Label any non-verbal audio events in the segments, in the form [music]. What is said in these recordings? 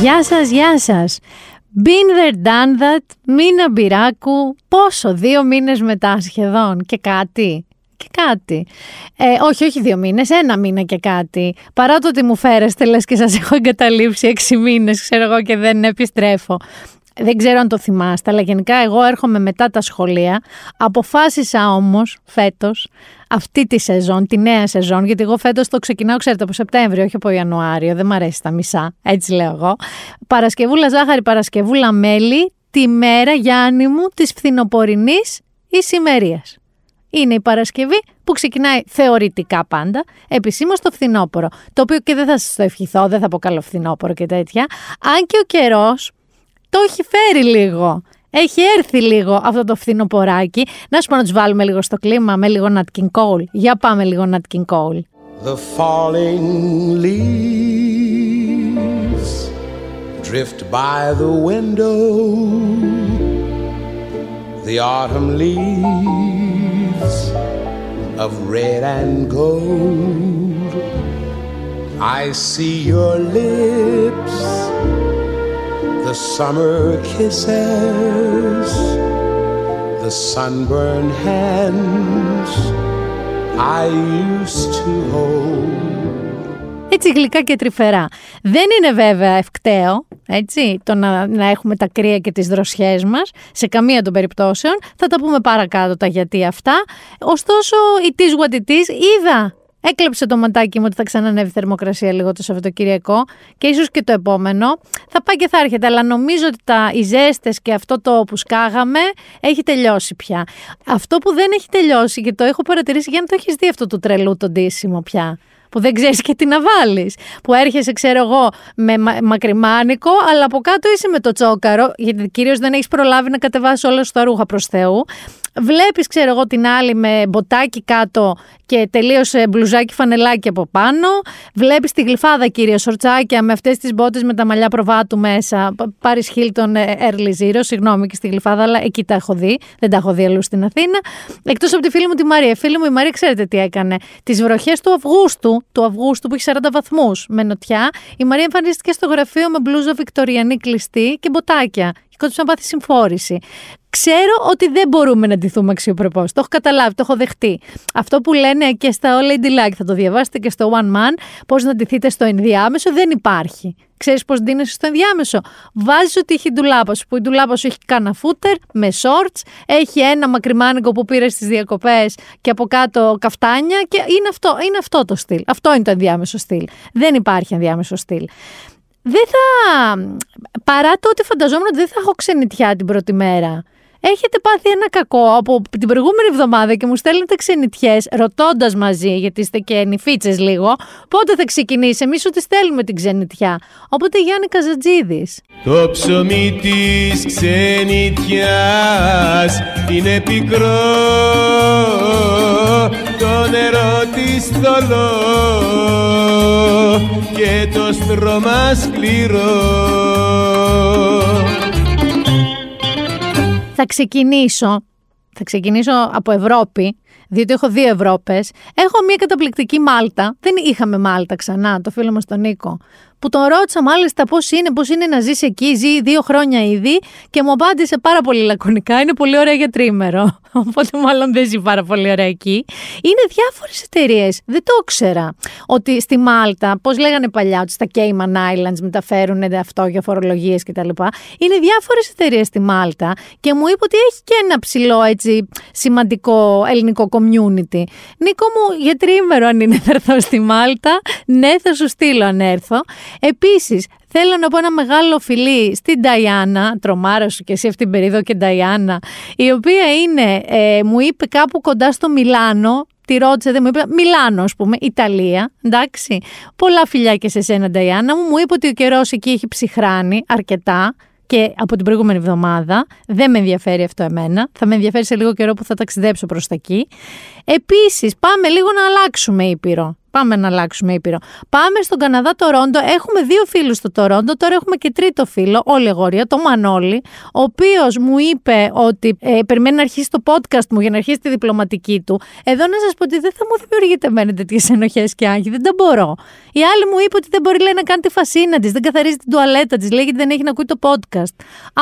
Γεια σας, γεια σας. Been there, done that, μήνα μπυράκου, πόσο, δύο μήνες μετά σχεδόν και κάτι. Και κάτι. Ε, όχι, όχι δύο μήνες, ένα μήνα και κάτι. Παρά το ότι μου φέρεστε, λες και σας [laughs] έχω εγκαταλείψει έξι μήνες, ξέρω εγώ, και δεν επιστρέφω. Δεν ξέρω αν το θυμάστε, αλλά γενικά εγώ έρχομαι μετά τα σχολεία. Αποφάσισα όμως φέτος αυτή τη σεζόν, τη νέα σεζόν, γιατί εγώ φέτος το ξεκινάω, ξέρετε, από Σεπτέμβριο, όχι από Ιανουάριο, δεν μου αρέσει τα μισά, έτσι λέω εγώ. Παρασκευούλα ζάχαρη, Παρασκευούλα μέλι, τη μέρα Γιάννη μου της φθινοπορεινής ησημερίας. Είναι η Παρασκευή που ξεκινάει θεωρητικά πάντα, επισήμως το φθινόπωρο. Το οποίο και δεν θα σας το ευχηθώ, δεν θα πω καλό φθινόπωρο και τέτοια. Αν και ο καιρός το έχει φέρει λίγο. Έχει έρθει λίγο αυτό το φθινοποράκι. Να σου πω να του βάλουμε λίγο στο κλίμα με λίγο Nat King Cole. Για πάμε λίγο Nat King Cole. The falling leaves drift by the window. The autumn leaves of red and gold. I see your lips, the summer kisses, the sunburned hands I used to hold. Έτσι γλυκά και τρυφερά. Δεν είναι βέβαια ευκταίο, έτσι, το να, να έχουμε τα κρύα και τις δροσιές μας, σε καμία των περιπτώσεων. Θα τα πούμε παρακάτω τα γιατί αυτά. Ωστόσο, η is what it is, είδα Έκλεψε το ματάκι μου ότι θα ξανανεύει η θερμοκρασία λίγο το Σαββατοκυριακό και ίσως και το επόμενο. Θα πάει και θα έρχεται, αλλά νομίζω ότι τα, οι ζέστες και αυτό το που σκάγαμε έχει τελειώσει πια. Αυτό που δεν έχει τελειώσει και το έχω παρατηρήσει, για να το έχεις δει αυτό το τρελού το ντύσιμο πια που δεν ξέρεις και τι να βάλεις. Που έρχεσαι, ξέρω εγώ, με μα- μακριμάνικο, αλλά από κάτω είσαι με το τσόκαρο, γιατί κυρίως δεν έχεις προλάβει να κατεβάσεις όλα σου τα ρούχα προς Θεού. Βλέπεις, ξέρω εγώ, την άλλη με μποτάκι κάτω και τελείωσε μπλουζάκι φανελάκι από πάνω. Βλέπεις τη γλυφάδα, κύριε, σορτσάκια με αυτές τις μπότες με τα μαλλιά προβάτου μέσα. Πάρει Χίλτον Early Zero, συγγνώμη και στη γλυφάδα, αλλά εκεί τα έχω δει. Δεν τα έχω δει αλλού στην Αθήνα. Εκτός από τη φίλη μου τη Μαρία. Η φίλη μου η Μαρία, ξέρετε τι έκανε. Τις βροχές του Αυγούστου, του Αυγούστου που έχει 40 βαθμούς με νοτιά, η Μαρία εμφανίστηκε στο γραφείο με μπλούζα βικτοριανή κλειστή και μποτάκια. Και κόντουσε να πάθει συμφόρηση. Ξέρω ότι δεν μπορούμε να ντυθούμε αξιοπρεπώς. Το έχω καταλάβει, το έχω δεχτεί. Αυτό που λένε και στα All Lady Like, θα το διαβάσετε και στο One Man, πώς να ντυθείτε στο ενδιάμεσο, δεν υπάρχει. Ξέρεις πώς ντύνεσαι στο ενδιάμεσο; Βάζεις ότι έχει ντουλάπα σου, που η ντουλάπα σου έχει κάνα φούτερ με shorts, έχει ένα μακριμάνικο που πήρες στις διακοπές και από κάτω καφτάνια και είναι αυτό, είναι αυτό το στυλ. Αυτό είναι το ενδιάμεσο στυλ. Δεν υπάρχει ενδιάμεσο στυλ. Δεν θα. Παρά το ότι φανταζόμουν ότι δεν θα έχω ξενιτιά την πρώτη μέρα. Έχετε πάθει ένα κακό από την προηγούμενη εβδομάδα και μου στέλνετε ξενιτιές, ρωτώντας μαζί, γιατί είστε και νυφίτσες λίγο, πότε θα ξεκινήσει. Εμείς ότι στέλνουμε την ξενιτιά. Οπότε Γιάννη Καζατζίδης. Το ψωμί της ξενιτιάς είναι πικρό Το νερό της θολό και το στρώμα σκληρό Θα ξεκινήσω. Θα ξεκινήσω από Ευρώπη, διότι έχω δύο Ευρώπες. Έχω μια καταπληκτική Μάλτα. Δεν είχαμε Μάλτα ξανά, το φίλο μας τον Νίκο. Που τον ρώτησα μάλιστα πώς είναι, πώς είναι να ζήσει εκεί. Ζει δύο χρόνια ήδη και μου απάντησε πάρα πολύ λακωνικά. Είναι πολύ ωραία για τρίμερο. [laughs] Οπότε μάλλον δεν ζει πάρα πολύ ωραία εκεί. Είναι διάφορες εταιρείες. Δεν το ήξερα. Ότι στη Μάλτα, πώς λέγανε παλιά, ότι στα Cayman Islands μεταφέρουν αυτό για φορολογίες κτλ. Είναι διάφορες εταιρείες στη Μάλτα και μου είπε ότι έχει και ένα ψηλό έτσι σημαντικό ελληνικό community. Νίκο μου, για τρίμερο αν είναι να έρθω στη Μάλτα, ναι, θα σου στείλω αν έρθω. Επίσης, θέλω να πω ένα μεγάλο φιλί στην Νταϊάννα, τρομάρα σου και εσύ αυτήν την περίοδο και Νταϊάννα, η οποία είναι, ε, μου είπε κάπου κοντά στο Μιλάνο, τη ρώτησε, δεν μου είπε, Μιλάνο, ας πούμε, Ιταλία. Εντάξει. Πολλά φιλιά και σε σένα, Νταϊάννα μου. Μου είπε ότι ο καιρός εκεί έχει ψυχράνει αρκετά και από την προηγούμενη εβδομάδα. Δεν με ενδιαφέρει αυτό εμένα. Θα με ενδιαφέρει σε λίγο καιρό που θα ταξιδέψω προς τα εκεί. Επίσης, πάμε λίγο να αλλάξουμε ήπειρο. Πάμε να αλλάξουμε ήπειρο. Πάμε στον Καναδά, Τορόντο. Έχουμε δύο φίλους στο Τορόντο. Τώρα έχουμε και τρίτο φίλο, όλη αγόρια, το Μανώλη, ο οποίος μου είπε ότι ε, περιμένει να αρχίσει το podcast μου για να αρχίσει τη διπλωματική του. Εδώ να σας πω ότι δεν θα μου δημιουργείτε εμένα τέτοιες ενοχές και άγχη. Δεν τα μπορώ. Η άλλη μου είπε ότι δεν μπορεί λέει, να κάνει τη φασίνα της, δεν καθαρίζει την τουαλέτα της, λέει ότι δεν έχει να ακούει το podcast.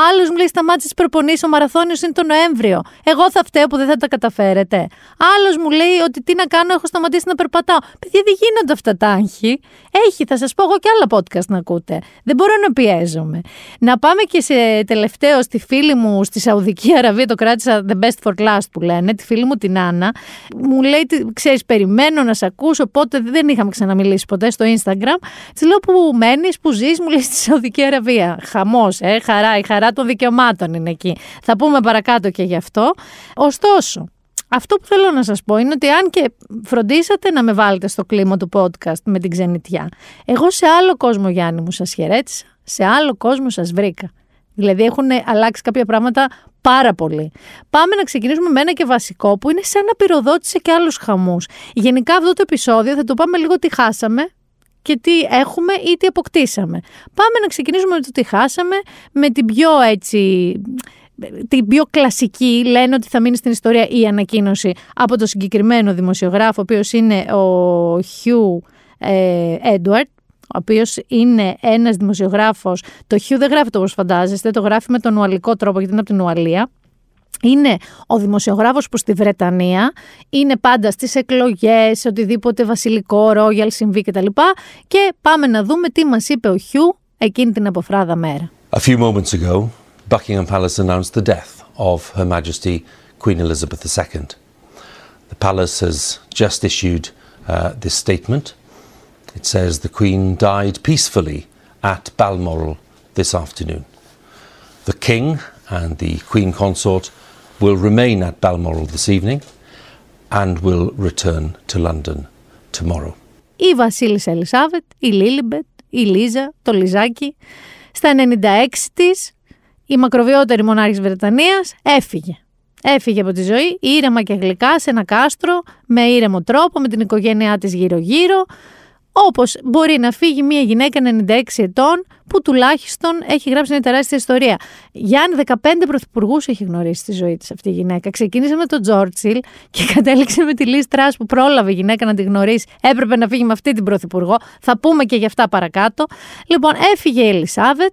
Άλλος μου λέει σταμάτησε τις προπονήσεις, ο μαραθώνιος είναι το Νοέμβριο. Εγώ θα φταίω που δεν θα τα καταφέρετε. Άλλος μου λέει ότι τι να κάνω, έχω σταματήσει να περπατάω. Παιδιά, δεν γίνονται αυτά τα άγχη. Έχει, θα σας πω εγώ και άλλα podcast να ακούτε. Δεν μπορώ να πιέζομαι. Να πάμε και σε τελευταίο στη φίλη μου στη Σαουδική Αραβία, το κράτησα the best for last που λένε, τη φίλη μου την Άννα. Μου λέει, ξέρεις, περιμένω να σε ακούσω, οπότε δεν είχαμε ξαναμιλήσει ποτέ στο Instagram. Της λέω που μένεις, που ζεις, μου λέει στη Σαουδική Αραβία. Χαμός, ε, χαρά, η χαρά των δικαιωμάτων είναι εκεί. Θα πούμε παρακάτω και γι' αυτό. Ωστόσο, αυτό που θέλω να σας πω είναι ότι αν και φροντίσατε να με βάλετε στο κλίμα του podcast με την ξενιτιά, εγώ σε άλλο κόσμο Γιάννη μου σας χαιρέτησα, σε άλλο κόσμο σας βρήκα. Δηλαδή έχουν αλλάξει κάποια πράγματα πάρα πολύ. Πάμε να ξεκινήσουμε με ένα και βασικό που είναι σαν να πυροδότησε και άλλους χαμούς. Γενικά αυτό το επεισόδιο θα το πάμε λίγο τι χάσαμε και τι έχουμε ή τι αποκτήσαμε. Πάμε να ξεκινήσουμε με το τι χάσαμε, με την πιο έτσι την πιο κλασική, λένε ότι θα μείνει στην ιστορία η ανακοίνωση από το συγκεκριμένο δημοσιογράφο, ο οποίος είναι ο Χιου Έντουαρτ, ο οποίος είναι ένας δημοσιογράφος. Το Χιου δεν γράφει το όπως φαντάζεστε, το γράφει με τον ουαλικό τρόπο, γιατί είναι από την Ουαλία. Είναι ο δημοσιογράφος που στη Βρετανία είναι πάντα στις εκλογές, οτιδήποτε βασιλικό, ρόγιαλ συμβεί κτλ. Και πάμε να δούμε τι μας είπε ο Χιου εκείνη την αποφράδα μέρα. A few moments ago, Buckingham Palace announced the death of Her Majesty Queen Elizabeth II. The palace has just issued uh, this statement. It says the Queen died peacefully at Balmoral this afternoon. The King and the Queen Consort will remain at Balmoral this evening and will return to London tomorrow. Η Βασίλισσα Ελισάβετ, η Λίλιμπετ, η Λίζα, το Λιζάκι, στα 96 της η μακροβιότερη μονάρχης Βρετανίας έφυγε. Έφυγε από τη ζωή ήρεμα και γλυκά σε ένα κάστρο, με ήρεμο τρόπο, με την οικογένειά της γύρω-γύρω, όπως μπορεί να φύγει μια γυναίκα 96 ετών που τουλάχιστον έχει γράψει μια τεράστια ιστορία. Γιάννη, 15 πρωθυπουργούς έχει γνωρίσει στη ζωή της αυτή η γυναίκα. Ξεκίνησε με τον Τζόρτσιλ και κατέληξε με τη Λίστ Τρας που πρόλαβε η γυναίκα να τη γνωρίσει. Έπρεπε να φύγει με αυτή την πρωθυπουργό. Θα πούμε και γι' αυτά παρακάτω. Λοιπόν, έφυγε η Ελισάβετ.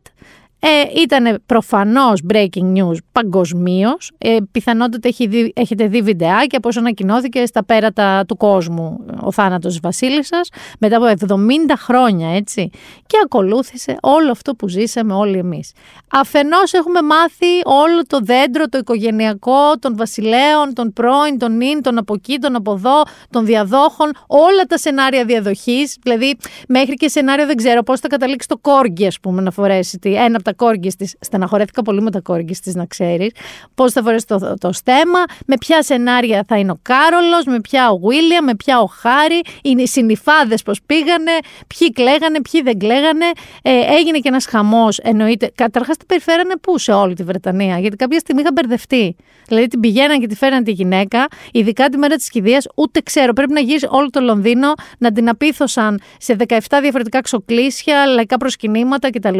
Ε, ήταν προφανώς breaking news παγκοσμίως. Ε, πιθανότατα έχει δει, έχετε δει βιντεάκια από όσο ανακοινώθηκε στα πέρατα του κόσμου ο θάνατος της βασίλισσας μετά από 70 χρόνια έτσι και ακολούθησε όλο αυτό που ζήσαμε όλοι εμείς. Αφενός έχουμε μάθει όλο το δέντρο, το οικογενειακό των βασιλέων, των πρώην, των νυν, των από εκεί, των από εδώ, των διαδόχων, όλα τα σενάρια διαδοχής, δηλαδή μέχρι και σενάριο δεν ξέρω πώς θα καταλήξει το κόργκι ας πούμε να φορέσει ένα από τα κόργκι της. Στεναχωρέθηκα πολύ με τα κόργκι της, να ξέρεις. Πώς θα φορέσει το, το στέμα, με ποια σενάρια θα είναι ο Κάρολος, με ποια ο Βίλιαμ, με ποια ο Χάρη. Είναι οι συνυφάδες πώς πήγανε, ποιοι κλαίγανε, ποιοι δεν κλαίγανε. Ε, έγινε και ένας χαμός, εννοείται. Καταρχάς την περιφέρανε πού σε όλη τη Βρετανία, γιατί κάποια στιγμή είχα μπερδευτεί. Δηλαδή την πηγαίναν και τη φέραν τη γυναίκα, ειδικά τη μέρα της κηδείας, ούτε ξέρω. Πρέπει να γυρίσει όλο το Λονδίνο, να την απίθωσαν σε 17 διαφορετικά ξοκλήσια, λαϊκά προσκυνήματα κτλ.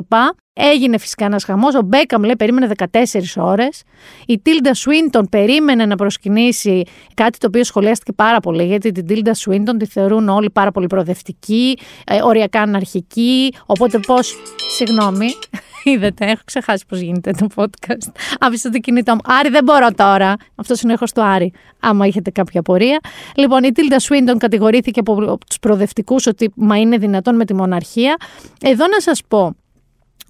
Έγινε φυσικά ένας χαμός. Ο Μπέκαμ λέει περίμενε 14 ώρες. Η Τίλντα Σουίντον περίμενε να προσκυνήσει κάτι το οποίο σχολιάστηκε πάρα πολύ, γιατί την Τίλντα Σουίντον τη θεωρούν όλοι πάρα πολύ προοδευτική, ε, οριακά αναρχική. Οπότε πώς. Συγγνώμη. [laughs] Είδατε, έχω ξεχάσει πώς γίνεται το podcast. Άφησα το κινητό μου. Άρη, δεν μπορώ τώρα. Αυτό είναι ο ήχος του Άρη. Άμα έχετε κάποια απορία. Λοιπόν, η Τίλντα Σουίντον κατηγορήθηκε από τους προοδευτικούς ότι μα είναι δυνατόν με τη μοναρχία. Εδώ να σας πω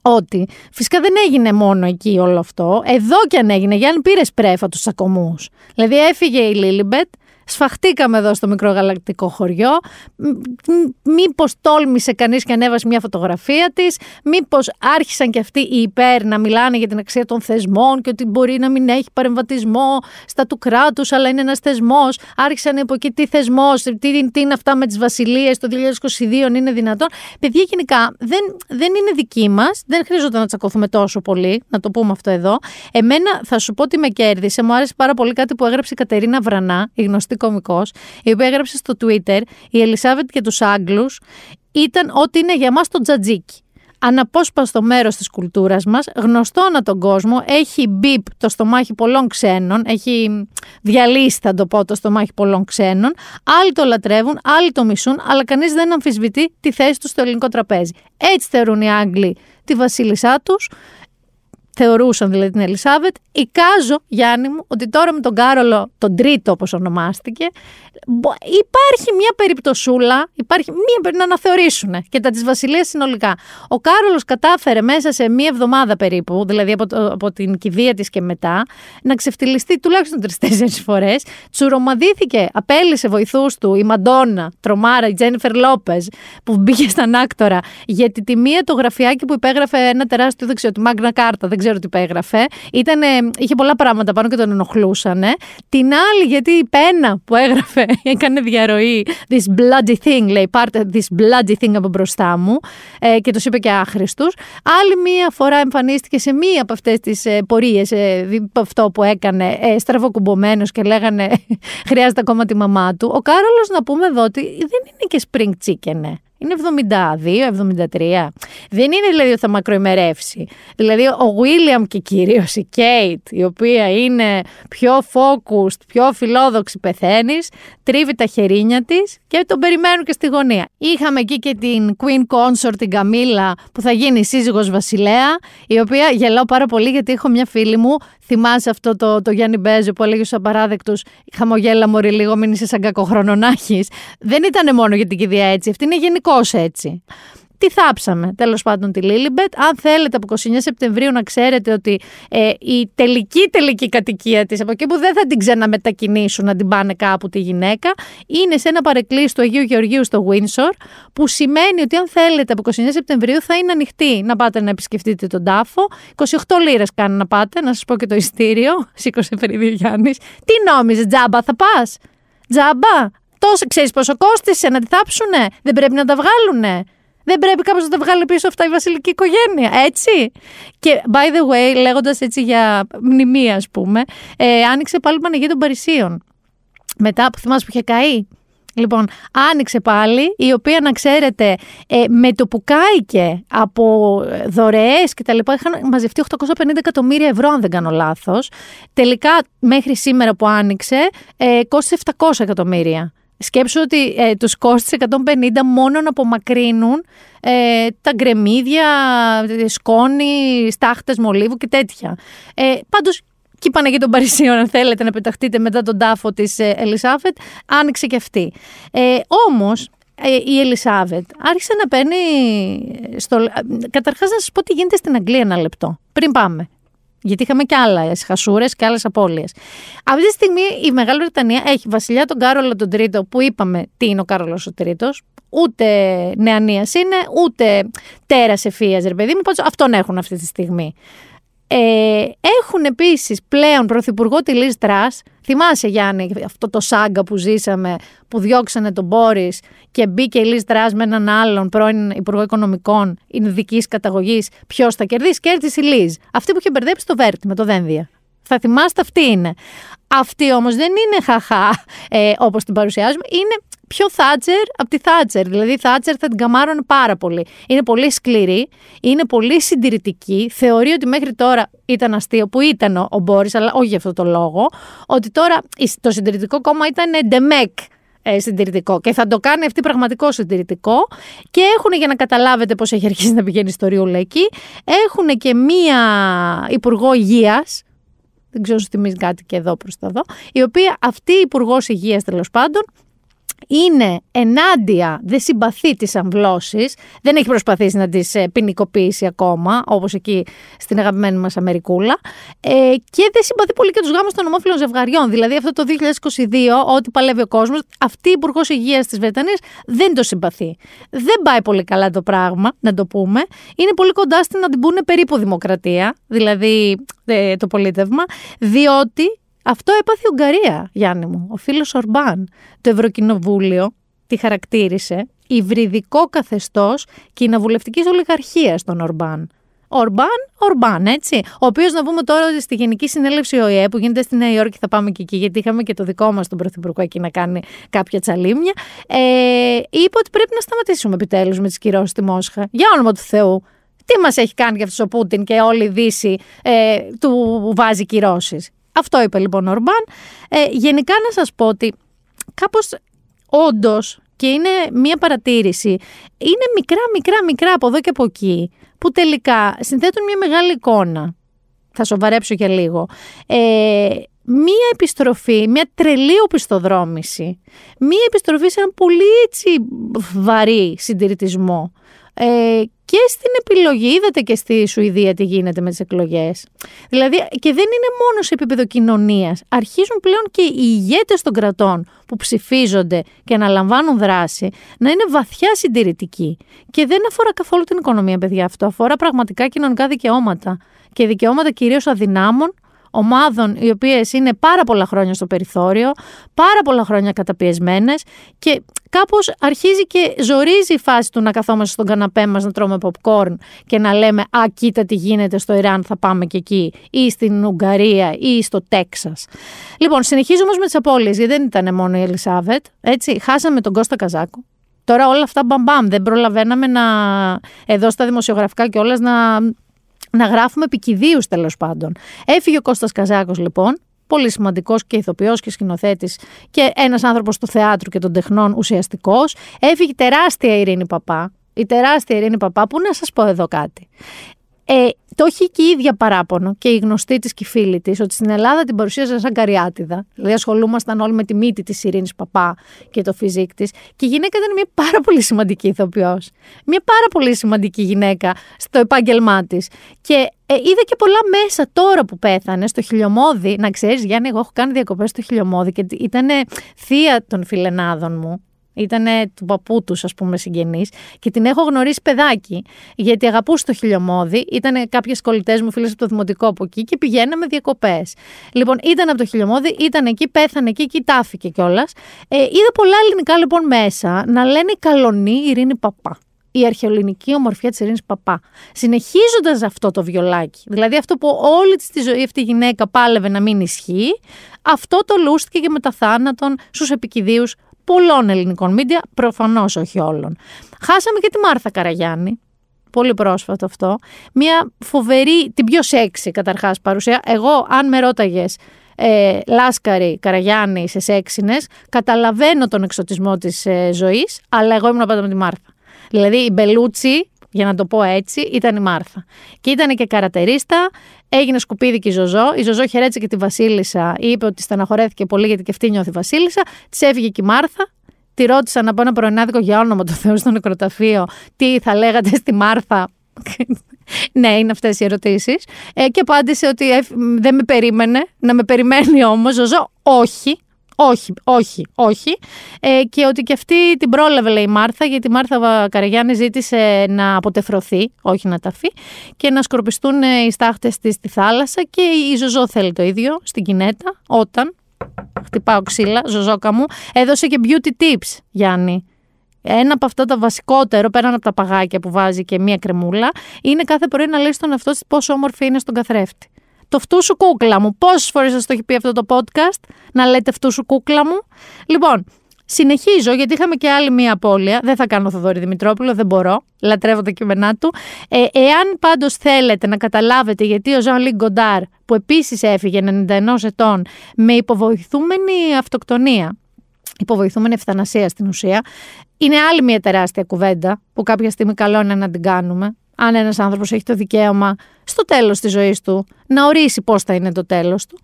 ότι φυσικά δεν έγινε μόνο εκεί όλο αυτό. Εδώ και αν έγινε, Γιάννη πήρες πρέφα τους τσακωμούς. Δηλαδή έφυγε η Λίλιμπετ, Σφαχτήκαμε εδώ στο μικρό γαλακτικό χωριό. Μήπως τόλμησε κανείς και ανέβασε μια φωτογραφία της. Μήπως άρχισαν και αυτοί οι υπέρ να μιλάνε για την αξία των θεσμών και ότι μπορεί να μην έχει παρεμβατισμό στα του κράτους, αλλά είναι ένας θεσμός. Άρχισαν από εκεί τι θεσμός, τι, τι είναι αυτά με τις βασιλείες το 2022, είναι δυνατόν. Παιδιά, γενικά δεν, δεν είναι δική μας. Δεν χρειάζεται να τσακωθούμε τόσο πολύ, να το πούμε αυτό εδώ. Εμένα θα σου πω ότι με κέρδισε. Μου άρεσε πάρα πολύ κάτι που έγραψε η Κατερίνα Βρανά, η γνωστή κωμικός, η οποία έγραψε στο Twitter η Ελισάβετ και τους Άγγλους ήταν ό,τι είναι για μας το τζατζίκι αναπόσπαστο μέρος της κουλτούρας μας, γνωστό ανά τον κόσμο, έχει μπιπ το στομάχι πολλών ξένων, έχει διαλύσει θα το πω το στομάχι πολλών ξένων, άλλοι το λατρεύουν, άλλοι το μισούν, αλλά κανείς δεν αμφισβητεί τη θέση τους στο ελληνικό τραπέζι. Έτσι θεωρούν οι Άγγλοι τη βασίλισσά τους, θεωρούσαν δηλαδή την Ελισάβετ. Εικάζω, Γιάννη μου, ότι τώρα με τον Κάρολο, τον τρίτο όπως ονομάστηκε, υπάρχει μια περιπτωσούλα, υπάρχει μια να αναθεωρήσουν και τα της βασιλείας συνολικά. Ο Κάρολος κατάφερε μέσα σε μία εβδομάδα περίπου, δηλαδή από, από την κηδεία της και μετά, να ξεφτυλιστεί τουλάχιστον τρει-τέσσερι φορές. Τσουρομαδίθηκε, απέλησε βοηθούς του η Μαντόνα, τρομάρα, η Τζένιφερ Λόπες, που μπήκε στα άκτορα, γιατί τη μία το γραφιάκι που υπέγραφε ένα τεράστιο, δεν ξέρω, τη Μάγνα Κάρτα, δεν ξέρω τι υπέγραφε, Ήτανε, είχε πολλά πράγματα πάνω και τον ενοχλούσαν. Την άλλη, γιατί η πένα που έγραφε [laughs] έκανε διαρροή. This bloody thing, λέει, πάρτε this bloody thing από μπροστά μου. Ε, και τους είπε και άχρηστου. Άλλη μία φορά εμφανίστηκε σε μία από αυτές τις ε, πορείες, ε, αυτό που έκανε, ε, στραβοκουμπομένο και λέγανε [laughs] Χρειάζεται ακόμα τη μαμά του. Ο Κάρολος, να πούμε εδώ ότι δεν είναι και spring chicken. Ε. Είναι 72, 73. Δεν είναι δηλαδή ότι θα μακροημερεύσει. Δηλαδή ο Βίλιαμ και κυρίως η Κέιτ, η οποία είναι πιο focused, πιο φιλόδοξη πεθαίνεις, τρίβει τα χερίνια της και τον περιμένουν και στη γωνία. Είχαμε εκεί και την Queen Consort, την Καμίλα, που θα γίνει σύζυγος βασιλέα, η οποία γελάω πάρα πολύ γιατί έχω μια φίλη μου, θυμάσαι αυτό το, το Γιάννη Μπέζο που έλεγε στους απαράδεκτους, χαμογέλα μωρή λίγο, μην είσαι σαν κακοχρόνο Δεν ήταν μόνο για την κηδεία έτσι, αυτή είναι γενικώς έτσι τι θάψαμε τέλος πάντων τη Λίλιμπετ. Αν θέλετε από 29 Σεπτεμβρίου να ξέρετε ότι ε, η τελική τελική κατοικία της, από εκεί που δεν θα την ξαναμετακινήσουν να την πάνε κάπου τη γυναίκα, είναι σε ένα παρεκκλήσι του Αγίου Γεωργίου στο Windsor, που σημαίνει ότι αν θέλετε από 29 Σεπτεμβρίου θα είναι ανοιχτή να πάτε να επισκεφτείτε τον τάφο. 28 λίρες κάνει να πάτε, να σας πω και το ειστήριο. [laughs] Σήκωσε περίπου Γιάννης. Τι νόμιζες, τζάμπα θα πας; Τζάμπα; Τόσο ξέρεις πόσο κόστησε να τη θάψουνε; Δεν πρέπει να τα βγάλουνε; Δεν πρέπει κάποιος να τα βγάλει πίσω αυτά η βασιλική οικογένεια, έτσι. Και by the way, λέγοντας έτσι για μνημεία, ας πούμε, ε, άνοιξε πάλι η Παναγία των Παρισίων. Μετά που θυμάσαι που είχε καεί. Λοιπόν, άνοιξε πάλι, η οποία να ξέρετε, ε, με το που κάηκε από δωρεές και τα λοιπά, είχαν μαζευτεί 850 εκατομμύρια ευρώ, αν δεν κάνω λάθος. Τελικά, μέχρι σήμερα που άνοιξε, ε, κόστησε 700 εκατομμύρια. Σκέψου ότι ε, τους κόστησε 150 μόνο να απομακρύνουν ε, τα γκρεμίδια, ε, σκόνη, στάχτες μολύβου και τέτοια. Ε, πάντως και η Παναγία των Παρισίων, αν θέλετε να πεταχτείτε μετά τον τάφο της ε, Ελισάβετ, άνοιξε και αυτή. Ε, όμως, ε, η Ελισάβετ άρχισε να παίρνει... Στο... Καταρχάς να σας πω τι γίνεται στην Αγγλία ένα λεπτό, πριν πάμε. Γιατί είχαμε και άλλες χασούρες και άλλες απώλειες. Αυτή τη στιγμή η Μεγάλη Βρετανία έχει βασιλιά τον Κάρολο τον Τρίτο, που είπαμε τι είναι ο Κάρολος ο Τρίτος. Ούτε νεανίας είναι, ούτε τέρας ευφία, ρε παιδί μου. Αυτόν έχουν αυτή τη στιγμή. Ε, έχουν επίσης πλέον πρωθυπουργό τη Λίζ Τρας. Θυμάσαι Γιάννη αυτό το σάγκα που ζήσαμε που διώξανε τον Μπόρις και μπήκε η Λίζ Τρας με έναν άλλον πρώην Υπουργό Οικονομικών ειδικής καταγωγής. Ποιος θα κερδίσει, κέρδισε η Λίζ. Αυτή που είχε μπερδέψει το Βέρτι με το Δένδια. Θα θυμάστε αυτή είναι. Αυτή όμως δεν είναι χαχά ε, όπως την παρουσιάζουμε, είναι πιο Θάτσερ από τη Θάτσερ. Δηλαδή η Θάτσερ θα την καμάρωνε πάρα πολύ. Είναι πολύ σκληρή, είναι πολύ συντηρητική. Θεωρεί ότι μέχρι τώρα ήταν αστείο που ήταν ο, ο Μπόρις, αλλά όχι για αυτό το λόγο. Ότι τώρα το συντηρητικό κόμμα ήταν ντεμεκ ε, συντηρητικό και θα το κάνει αυτή πραγματικό συντηρητικό και έχουν για να καταλάβετε πώς έχει αρχίσει να πηγαίνει στο Ριούλα εκεί έχουν και μία υπουργό υγείας δεν ξέρω σου θυμίζει κάτι και εδώ προς τα εδώ, η οποία αυτή η υπουργός υγείας τέλος πάντων είναι ενάντια, δεν συμπαθεί τις αμβλώσεις, δεν έχει προσπαθήσει να τις ε, ποινικοποιήσει ακόμα, όπως εκεί στην αγαπημένη μας Αμερικούλα, ε, και δεν συμπαθεί πολύ και τους γάμους των ομόφυλων ζευγαριών. Δηλαδή αυτό το 2022, ό,τι παλεύει ο κόσμος, αυτή η Υπουργός Υγείας της Βρετανίας δεν το συμπαθεί. Δεν πάει πολύ καλά το πράγμα, να το πούμε. Είναι πολύ κοντά στην να την πούνε περίπου δημοκρατία, δηλαδή ε, το πολίτευμα, διότι αυτό έπαθε η Ουγγαρία, Γιάννη μου. Ο φίλος Ορμπάν. Το Ευρωκοινοβούλιο τη χαρακτήρισε υβριδικό καθεστώς κοινοβουλευτικής ολιγαρχίας των Ορμπάν. Ορμπάν, Ορμπάν, έτσι. Ο οποίος να πούμε τώρα ότι στη Γενική Συνέλευση ΟΗΕ που γίνεται στη Νέα Υόρκη, θα πάμε και εκεί, γιατί είχαμε και το δικό μας τον Πρωθυπουργό εκεί να κάνει κάποια τσαλίμια. Ε, είπε ότι πρέπει να σταματήσουμε επιτέλους με τις κυρώσεις στη Μόσχα. Για όνομα του Θεού. Τι μας έχει κάνει για αυτός ο Πούτιν και όλη η Δύση ε, του βάζει κυρώσεις. Αυτό είπε λοιπόν ο Ορμπάν. Ε, γενικά να σας πω ότι κάπως όντως και είναι μία παρατήρηση. Είναι μικρά, μικρά, μικρά από εδώ και από εκεί που τελικά συνθέτουν μια μεγάλη εικόνα. Θα σοβαρέψω για λίγο. Ε, μία επιστροφή, μία τρελή οπισθοδρόμηση, μία επιστροφή σε ένα πολύ έτσι βαρύ συντηρητισμό. Ε, και στην επιλογή, είδατε και στη Σουηδία τι γίνεται με τις εκλογές. Δηλαδή, και δεν είναι μόνο σε επίπεδο κοινωνίας. Αρχίζουν πλέον και οι ηγέτες των κρατών που ψηφίζονται και αναλαμβάνουν δράση να είναι βαθιά συντηρητικοί. Και δεν αφορά καθόλου την οικονομία, παιδιά, αυτό. Αφορά πραγματικά κοινωνικά δικαιώματα. Και δικαιώματα κυρίως αδυνάμων, ομάδων οι οποίες είναι πάρα πολλά χρόνια στο περιθώριο, πάρα πολλά χρόνια καταπιεσμένες και κάπως αρχίζει και ζορίζει η φάση του να καθόμαστε στον καναπέ μας να τρώμε popcorn και να λέμε «Α, κοίτα τι γίνεται στο Ιράν, θα πάμε και εκεί» ή στην Ουγγαρία ή στο Τέξας. Λοιπόν, συνεχίζω όμως με τις απώλειες, γιατί δεν ήταν μόνο η Ελισάβετ, έτσι, χάσαμε τον Κώστα Καζάκο. Τώρα όλα αυτά μπαμπαμ, δεν προλαβαίναμε να εδώ στα δημοσιογραφικά και όλα να να γράφουμε επικηδίους τέλος πάντων. Έφυγε ο Κώστας Καζάκος λοιπόν, πολύ σημαντικός και ηθοποιός και σκηνοθέτης και ένας άνθρωπος του θεάτρου και των τεχνών ουσιαστικός. Έφυγε τεράστια Ειρήνη Παπά. Η τεράστια Ειρήνη Παπά, που να σας πω εδώ κάτι. Ε, το έχει και η ίδια παράπονο και η γνωστή της και η φίλη της, ότι στην Ελλάδα την παρουσίαζαν σαν καριάτιδα. Δηλαδή, ασχολούμασταν όλοι με τη μύτη της Ειρήνης Παπά και το φυσικ της. Και η γυναίκα ήταν μια πάρα πολύ σημαντική ηθοποιός. Μια πάρα πολύ σημαντική γυναίκα στο επάγγελμά της. Και ε, είδα και πολλά μέσα τώρα που πέθανε στο χιλιομόδι. Να ξέρεις, Γιάννη, εγώ έχω κάνει διακοπές στο χιλιομόδι και ήταν θεία των φιλενάδων μου ήταν του παππού τους, ας πούμε, συγγενή. Και την έχω γνωρίσει παιδάκι. Γιατί αγαπούσε το χιλιομόδι. Ήταν κάποιες κολλητές μου, φίλες από το δημοτικό από εκεί και πηγαίναμε διακοπές. Λοιπόν, ήταν από το χιλιομόδι, ήταν εκεί, πέθανε εκεί, εκεί τάφηκε κιόλας. Ε, είδα πολλά ελληνικά λοιπόν μέσα να λένε καλονή Ειρήνη Παπά η αρχαιολινική ομορφιά της Ειρήνης Παπά. Συνεχίζοντας αυτό το βιολάκι, δηλαδή αυτό που όλη της τη ζωή αυτή η γυναίκα πάλευε να μην ισχύει, αυτό το λούστηκε και μετά θάνατον στους επικηδίους πολλών ελληνικών μίντια, προφανώς όχι όλων. Χάσαμε και τη Μάρθα Καραγιάννη. Πολύ πρόσφατο αυτό. Μια φοβερή, την πιο σεξι καταρχάς παρουσία. Εγώ, αν με ρώταγες ε, Λάσκαρη, Καραγιάννη σε σεξινε, καταλαβαίνω τον εξωτισμό της ε, ζωής, αλλά εγώ ήμουν πάντα με τη Μάρθα. Δηλαδή η Μπελούτσι, για να το πω έτσι, ήταν η Μάρθα. Και ήταν και καρατερίστα, Έγινε σκουπίδι και η Ζωζό. Η Ζωζό χαιρέτησε και τη Βασίλισσα. Είπε ότι στεναχωρέθηκε πολύ γιατί και αυτή νιώθει Βασίλισσα. Της έφυγε και η Μάρθα. Τη ρώτησαν να πω ένα πρωινάδικο για όνομα του Θεού στο νεκροταφείο. Τι θα λέγατε στη Μάρθα; [laughs] ναι, είναι αυτές οι ερωτήσεις. Ε, και απάντησε ότι δεν με περίμενε. Να με περιμένει όμως. Ζωζό, όχι. Όχι, όχι, όχι. Ε, και ότι και αυτή την πρόλαβε, λέει η Μάρθα, γιατί η Μάρθα Καραγιάννη ζήτησε να αποτεφρωθεί, όχι να ταφεί, και να σκορπιστούν ε, οι στάχτες της στη θάλασσα και η Ζωζό θέλει το ίδιο στην κινέτα, όταν, χτυπάω ξύλα, Ζωζόκα μου, έδωσε και beauty tips, Γιάννη. Ένα από αυτά τα βασικότερο, πέραν από τα παγάκια που βάζει και μία κρεμούλα, είναι κάθε πρωί να λέει στον εαυτό πόσο όμορφη είναι στον καθρέφτη το φτού σου κούκλα μου. Πόσες φορές σας το έχει πει αυτό το podcast, να λέτε φτού σου κούκλα μου; Λοιπόν, συνεχίζω γιατί είχαμε και άλλη μία απώλεια. Δεν θα κάνω Θοδωρή Δημητρόπουλο, δεν μπορώ. Λατρεύω τα κείμενά του. Ε, εάν πάντως θέλετε να καταλάβετε γιατί ο Ζαν Γκοντάρ, που επίσης έφυγε 91 ετών, με υποβοηθούμενη αυτοκτονία, υποβοηθούμενη ευθανασία στην ουσία, είναι άλλη μια τεράστια κουβέντα που κάποια στιγμή καλό είναι να την κάνουμε αν ένας άνθρωπος έχει το δικαίωμα στο τέλος της ζωής του να ορίσει πώς θα είναι το τέλος του.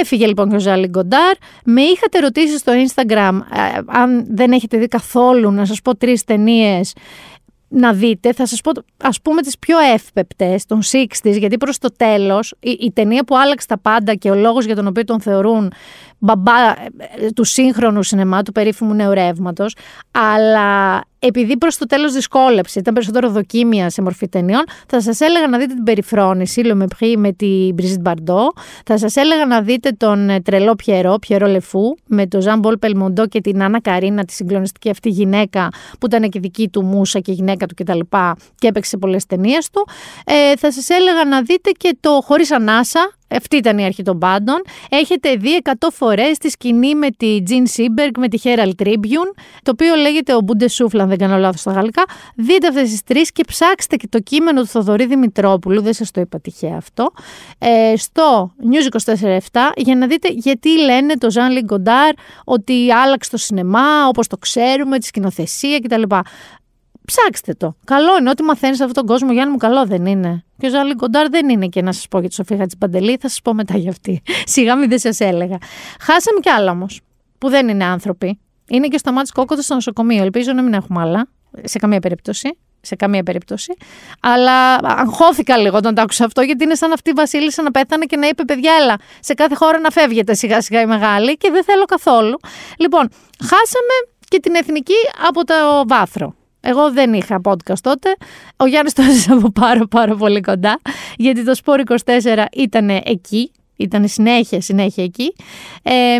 Έφυγε λοιπόν και ο Ζάλι Γκοντάρ. Με είχατε ρωτήσει στο Instagram, ε, αν δεν έχετε δει καθόλου, να σας πω τρεις ταινίες να δείτε, θα σας πω ας πούμε τις πιο εύπεπτες των 60's, γιατί προς το τέλος η, η ταινία που άλλαξε τα πάντα και ο λόγος για τον οποίο τον θεωρούν μπαμπά ε, του σύγχρονου σινεμά, του περίφημου νέου ρεύματος, αλλά επειδή προς το τέλος δυσκόλεψε, ήταν περισσότερο δοκίμια σε μορφή ταινιών, θα σας έλεγα να δείτε την περιφρόνηση, Le Mépris με την Μπριζίτ Μπαρντό. Θα σας έλεγα να δείτε τον ε, τρελό Πιερό, Pierrot le Fou, με τον Ζαν Πολ Μπελμοντό και την Άννα Καρίνα, τη συγκλονιστική αυτή γυναίκα που ήταν και δική του μούσα και γυναίκα του κτλ. Και, και έπαιξε πολλές ταινίες του. Ε, θα σας έλεγα να δείτε και το Χωρίς Ανάσα, αυτή ήταν η αρχή των πάντων. Έχετε δει 100 φορές τη σκηνή με τη Τζιν Σίμπεργκ, με τη Herald Tribune, το οποίο λέγεται À bout de souffle, αν δεν κάνω λάθος στα γαλλικά. Δείτε αυτές τις τρεις και ψάξτε και το κείμενο του Θοδωρή Δημητρόπουλου, δεν σας το είπα τυχαία αυτό, ε, στο News 24-7 για να δείτε γιατί λένε το Ζαν Λικ Γκοντάρ ότι άλλαξε το σινεμά όπως το ξέρουμε, τη σκηνοθεσία κτλ. Ψάξτε το. Καλό είναι. Ό,τι μαθαίνεις σε αυτόν τον κόσμο, Γιάννη μου, καλό δεν είναι. Και ο Ζαν Λικ Γκοντάρ δεν είναι και να σας πω για τη Σοφία Χατζηπαντελή, θα σας πω μετά για αυτή. [laughs] Σιγά μην δεν σας έλεγα. Χάσαμε κι άλλα όμως, που δεν είναι άνθρωποι. Είναι και στο μάτι κόκκοτο στο νοσοκομείο. Ελπίζω να μην έχουμε άλλα. Σε καμία περίπτωση. Σε καμία περίπτωση. Αλλά αγχώθηκα λίγο όταν το άκουσα αυτό, γιατί είναι σαν αυτή η Βασίλισσα να πέθανε και να είπε: Παιδιά, έλα, σε κάθε χώρα να φεύγετε σιγά σιγά η μεγάλη και δεν θέλω καθόλου. Λοιπόν, χάσαμε και την εθνική από το βάθρο. Εγώ δεν είχα podcast τότε. Ο Γιάννης το έζησε από πάρα πάρα πολύ κοντά, γιατί το Σπόρ 24 ήταν εκεί, ήταν συνέχεια, συνέχεια εκεί. Ε,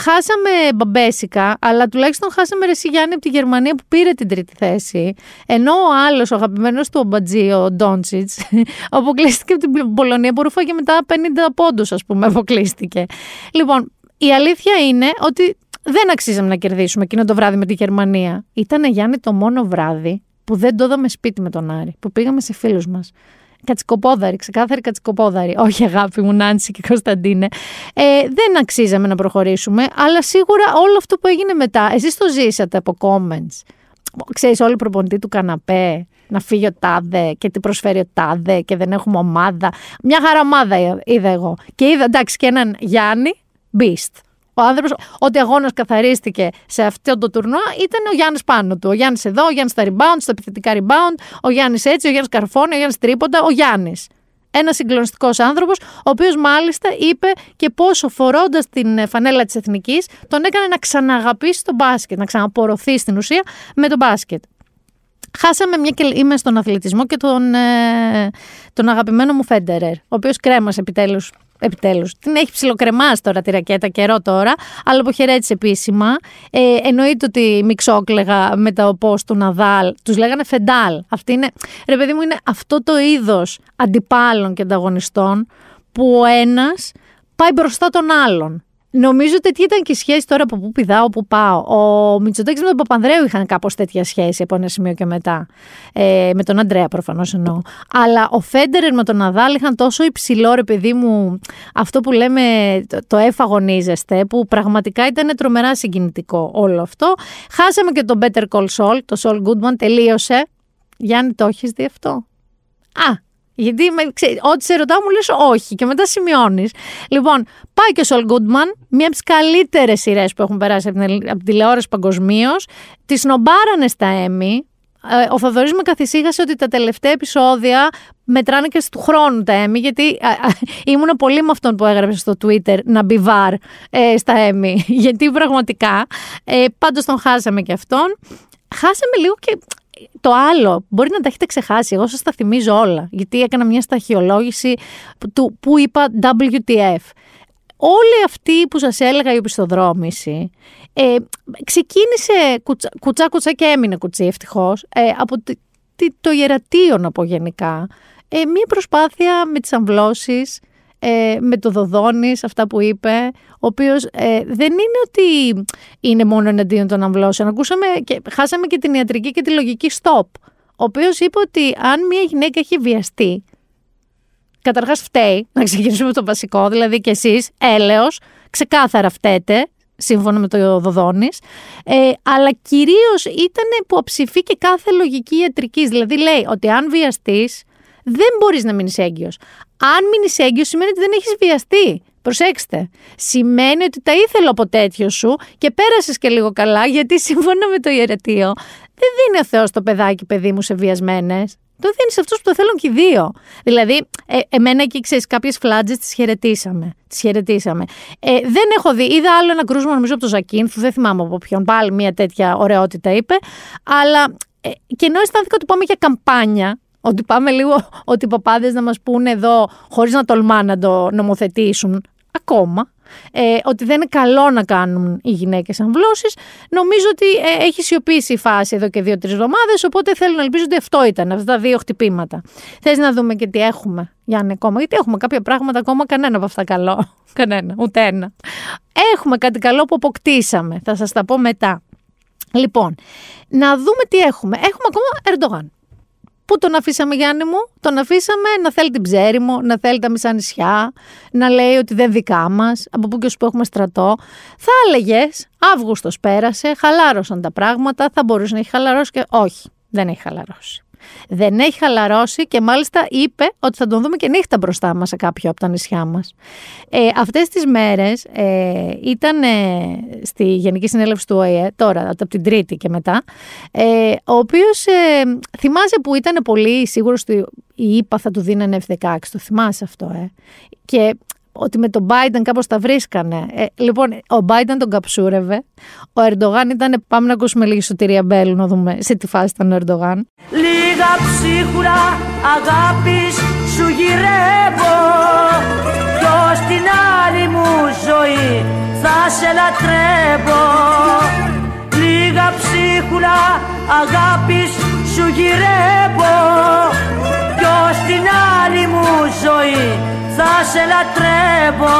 χάσαμε μπαμπέσικα, αλλά τουλάχιστον χάσαμε Ρεσί Γιάννη από τη Γερμανία που πήρε την τρίτη θέση. Ενώ ο άλλος, ο αγαπημένος του ο Μπατζή, ο Ντόντσιτς, [laughs] αποκλείστηκε από την Πολωνία που ρούφαγε μετά 50 πόντους, ας πούμε, αποκλείστηκε. Λοιπόν, η αλήθεια είναι ότι δεν αξίζαμε να κερδίσουμε εκείνο το βράδυ με τη Γερμανία. Ήταν Γιάννη το μόνο βράδυ που δεν το είδαμε σπίτι με τον Άρη, που πήγαμε σε φίλους μας. Κατσικοπόδαρη, ξεκάθαρη κατσικοπόδαρη. Όχι, αγάπη μου, Νάνση και Κωνσταντίνε. Ε, δεν αξίζαμε να προχωρήσουμε, αλλά σίγουρα όλο αυτό που έγινε μετά, εσείς το ζήσατε από comments. Ξέρεις, όλοι οι προπονητή του καναπέ, να φύγει ο τάδε και τι προσφέρει ο τάδε και δεν έχουμε ομάδα. Μια χαρά ομάδα είδα εγώ. Και είδα εντάξει και έναν Γιάννη, beast. Ο άνθρωπος, ό,τι αγώνας καθαρίστηκε σε αυτό το τουρνουά ήταν ο Γιάννης πάνω του. Ο Γιάννης εδώ, ο Γιάννης στα rebound, στα επιθετικά rebound, ο Γιάννης έτσι, ο Γιάννης καρφώνει, ο Γιάννης τρίποντα, ο Γιάννης. Ένας συγκλονιστικός άνθρωπος, ο οποίος μάλιστα είπε και πόσο φορώντας την φανέλα της Εθνικής, τον έκανε να ξαναγαπήσει τον μπάσκετ, να ξαναπορωθεί στην ουσία με τον μπάσκετ. Χάσαμε μια και είμαι στον αθλητισμό και τον, ε, τον αγαπημένο μου Φέντερερ, ο οποίος κρέμασε επιτέλους Επιτέλους. Την έχει ψιλοκρεμάσει τώρα τη ρακέτα, καιρό τώρα, αλλά αποχαιρέτησε επίσημα. Ε, εννοείται ότι μιξόκλεγα με τα οπό του Ναδάλ. Τους λέγανε Φεντάλ. Αυτή είναι, ρε παιδί μου, είναι αυτό το είδος αντιπάλων και ανταγωνιστών που ο ένας πάει μπροστά τον άλλον. Νομίζω ότι ήταν και η σχέση τώρα από πού πηδάω, πού πάω. Ο Μητσοτάκης με τον Παπανδρέου είχαν κάπως τέτοια σχέση από ένα σημείο και μετά. Ε, με τον Αντρέα προφανώς εννοώ. Αλλά ο Φέντερερ με τον Ναδάλ είχαν τόσο υψηλό ρε παιδί μου αυτό που λέμε το, το εφαγωνίζεστε, που πραγματικά ήταν τρομερά συγκινητικό όλο αυτό. Χάσαμε και τον Better Call Saul, το Saul Goodman τελείωσε. Γιάννη, το έχεις δει αυτό; Α, γιατί ό,τι σε ρωτάω μου λες όχι και μετά σημειώνεις. Λοιπόν, πάει και ο Σολ Γκούντμαν, μία από τις καλύτερες σειρές που έχουν περάσει από την, από τηλεόραση παγκοσμίως. Τη σνομπάρανε στα Έμι. Ε, ο Θοδωρή με καθησύχασε ότι τα τελευταία επεισόδια μετράνε και του χρόνου τα Έμι, γιατί ήμουν πολύ με αυτόν που έγραψε στο Twitter να μπει βαρ ε, στα Έμι. [laughs] Γιατί πραγματικά, ε, πάντως τον χάσαμε και αυτόν. Χάσαμε λίγο και το άλλο, μπορεί να τα έχετε ξεχάσει, εγώ σας τα θυμίζω όλα, γιατί έκανα μια σταχυολόγηση του που είπα WTF. Όλη αυτή που σας έλεγα η οπισθοδρόμηση ε, ξεκίνησε κουτσά, κουτσά κουτσά και έμεινε κουτσί ευτυχώς ε, από το ιερατείο να πω γενικά. Ε, μια προσπάθεια με τις αμβλώσεις, ε, με το Δοδόνης, αυτά που είπε, ο οποίος ε, δεν είναι ότι είναι μόνο εναντίον των αμβλώσεων. Ακούσαμε και χάσαμε και την ιατρική και τη λογική stop. Ο οποίος είπε ότι αν μια γυναίκα έχει βιαστεί, καταρχάς φταίει, [laughs] να ξεκινήσουμε με το βασικό, δηλαδή και εσείς, έλεος, ξεκάθαρα φταίτε, σύμφωνα με το Δοδόνης, ε, αλλά κυρίως ήταν που αψηφεί και κάθε λογική ιατρικής. Δηλαδή λέει ότι αν βιαστείς, δεν μπορείς να μείνεις έγκυος. Αν μείνει έγκυος, σημαίνει ότι δεν έχεις βιαστεί. Προσέξτε. Σημαίνει ότι τα ήθελα από τέτοιο σου και πέρασες και λίγο καλά, γιατί σύμφωνα με το ιερετείο, δεν δίνει ο Θεός το παιδάκι, παιδί μου, σε βιασμένες. το δίνεις σε αυτούς που το θέλουν και οι δύο. Δηλαδή, ε, εμένα εκεί ξέρεις, κάποιες φλάτζες τις χαιρετήσαμε. Τις χαιρετήσαμε. Ε, δεν έχω δει. Είδα άλλο ένα κρούσμα, νομίζω από το Ζακίνθου, δεν θυμάμαι από ποιον. Πάλι μια τέτοια ωραιότητα είπε. Αλλά ε, και ενώ αισθάνθηκα ότι πάμε για καμπάνια, ότι πάμε λίγο ότι οι παπάδες να μας πούνε εδώ, χωρίς να τολμά να το νομοθετήσουν, ακόμα ε, ότι δεν είναι καλό να κάνουν οι γυναίκες αμβλώσεις. Νομίζω ότι ε, έχει σιωπήσει η φάση εδώ και δύο-τρεις εβδομάδες. Οπότε θέλω να ελπίζω ότι αυτό ήταν, αυτά τα δύο χτυπήματα. Θες να δούμε και τι έχουμε, Γιάννη, ακόμα. Γιατί έχουμε κάποια πράγματα ακόμα, κανένα από αυτά καλό. [laughs] κανένα, ούτε ένα. Έχουμε κάτι καλό που αποκτήσαμε. Θα σας τα πω μετά. Λοιπόν, να δούμε τι έχουμε. Έχουμε ακόμα Ερντογάν. Πού τον αφήσαμε Γιάννη μου, τον αφήσαμε να θέλει την ψέριμο, να θέλει τα μισά νησιά, να λέει ότι δεν δικά μας, από πού και που έχουμε στρατό. Θα έλεγες, Αύγουστος πέρασε, χαλάρωσαν τα πράγματα, θα μπορούσε να έχει χαλαρώσει και όχι, δεν έχει χαλαρώσει δεν έχει χαλαρώσει και μάλιστα είπε ότι θα τον δούμε και νύχτα μπροστά μας σε κάποιο από τα νησιά μας. Ε, αυτές τις μέρες ε, ήταν ε, στη Γενική Συνέλευση του ΟΗΕ, τώρα από την Τρίτη και μετά, ε, ο οποίος ε, θυμάσαι που ήταν πολύ σίγουρος ότι η ΙΠΑ θα του δίνανε F-16, το θυμάσαι αυτό, ε; Και ότι με τον Biden κάπως τα βρίσκανε. Ε, λοιπόν, ο Biden τον καψούρευε. Ο Ερντογάν ήταν, πάμε να ακούσουμε λίγη σωτηρία Μπέλου να δούμε σε τι φάση ήταν ο Ερντογάν. Λίγα ψίχουρα αγάπης σου γυρεύω Κι στην άλλη μου ζωή θα σε λατρεύω Λίγα ψίχουρα αγάπης σου γυρεύω Κι στην άλλη μου ζωή θα σε λατρεύω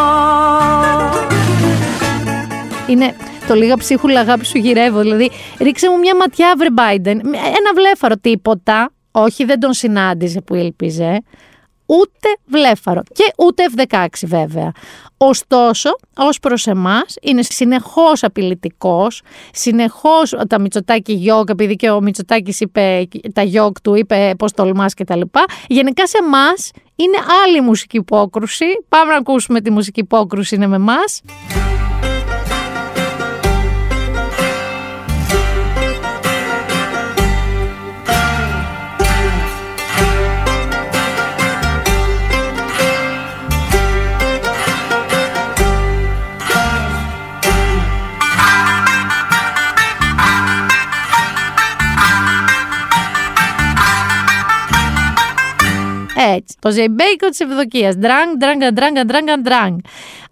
Είναι το λίγα ψίχουλα αγάπη σου γυρεύω. Δηλαδή, ρίξε μου μια ματιά, βρε Biden. Ένα βλέφαρο, τίποτα. Όχι, δεν τον συνάντησε που ήλπιζε. Ούτε βλέφαρο. Και ούτε F-16 βέβαια. Ωστόσο, ως προς εμάς, είναι συνεχώς απειλητικός, συνεχώς τα Μητσοτάκη γιόγκ, επειδή και ο Μητσοτάκης είπε, τα γιόγκ του είπε πώς τολμάς και τα λοιπά. Γενικά σε εμάς είναι άλλη μουσική υπόκρουση. Πάμε να ακούσουμε τη μουσική υπόκρουση είναι με εμάς. Έτσι. Το ζεϊμπέικο της Ευδοκίας. Ντραγκ, ντραγκ, ντραγκ, ντραγκ, ντραγκ.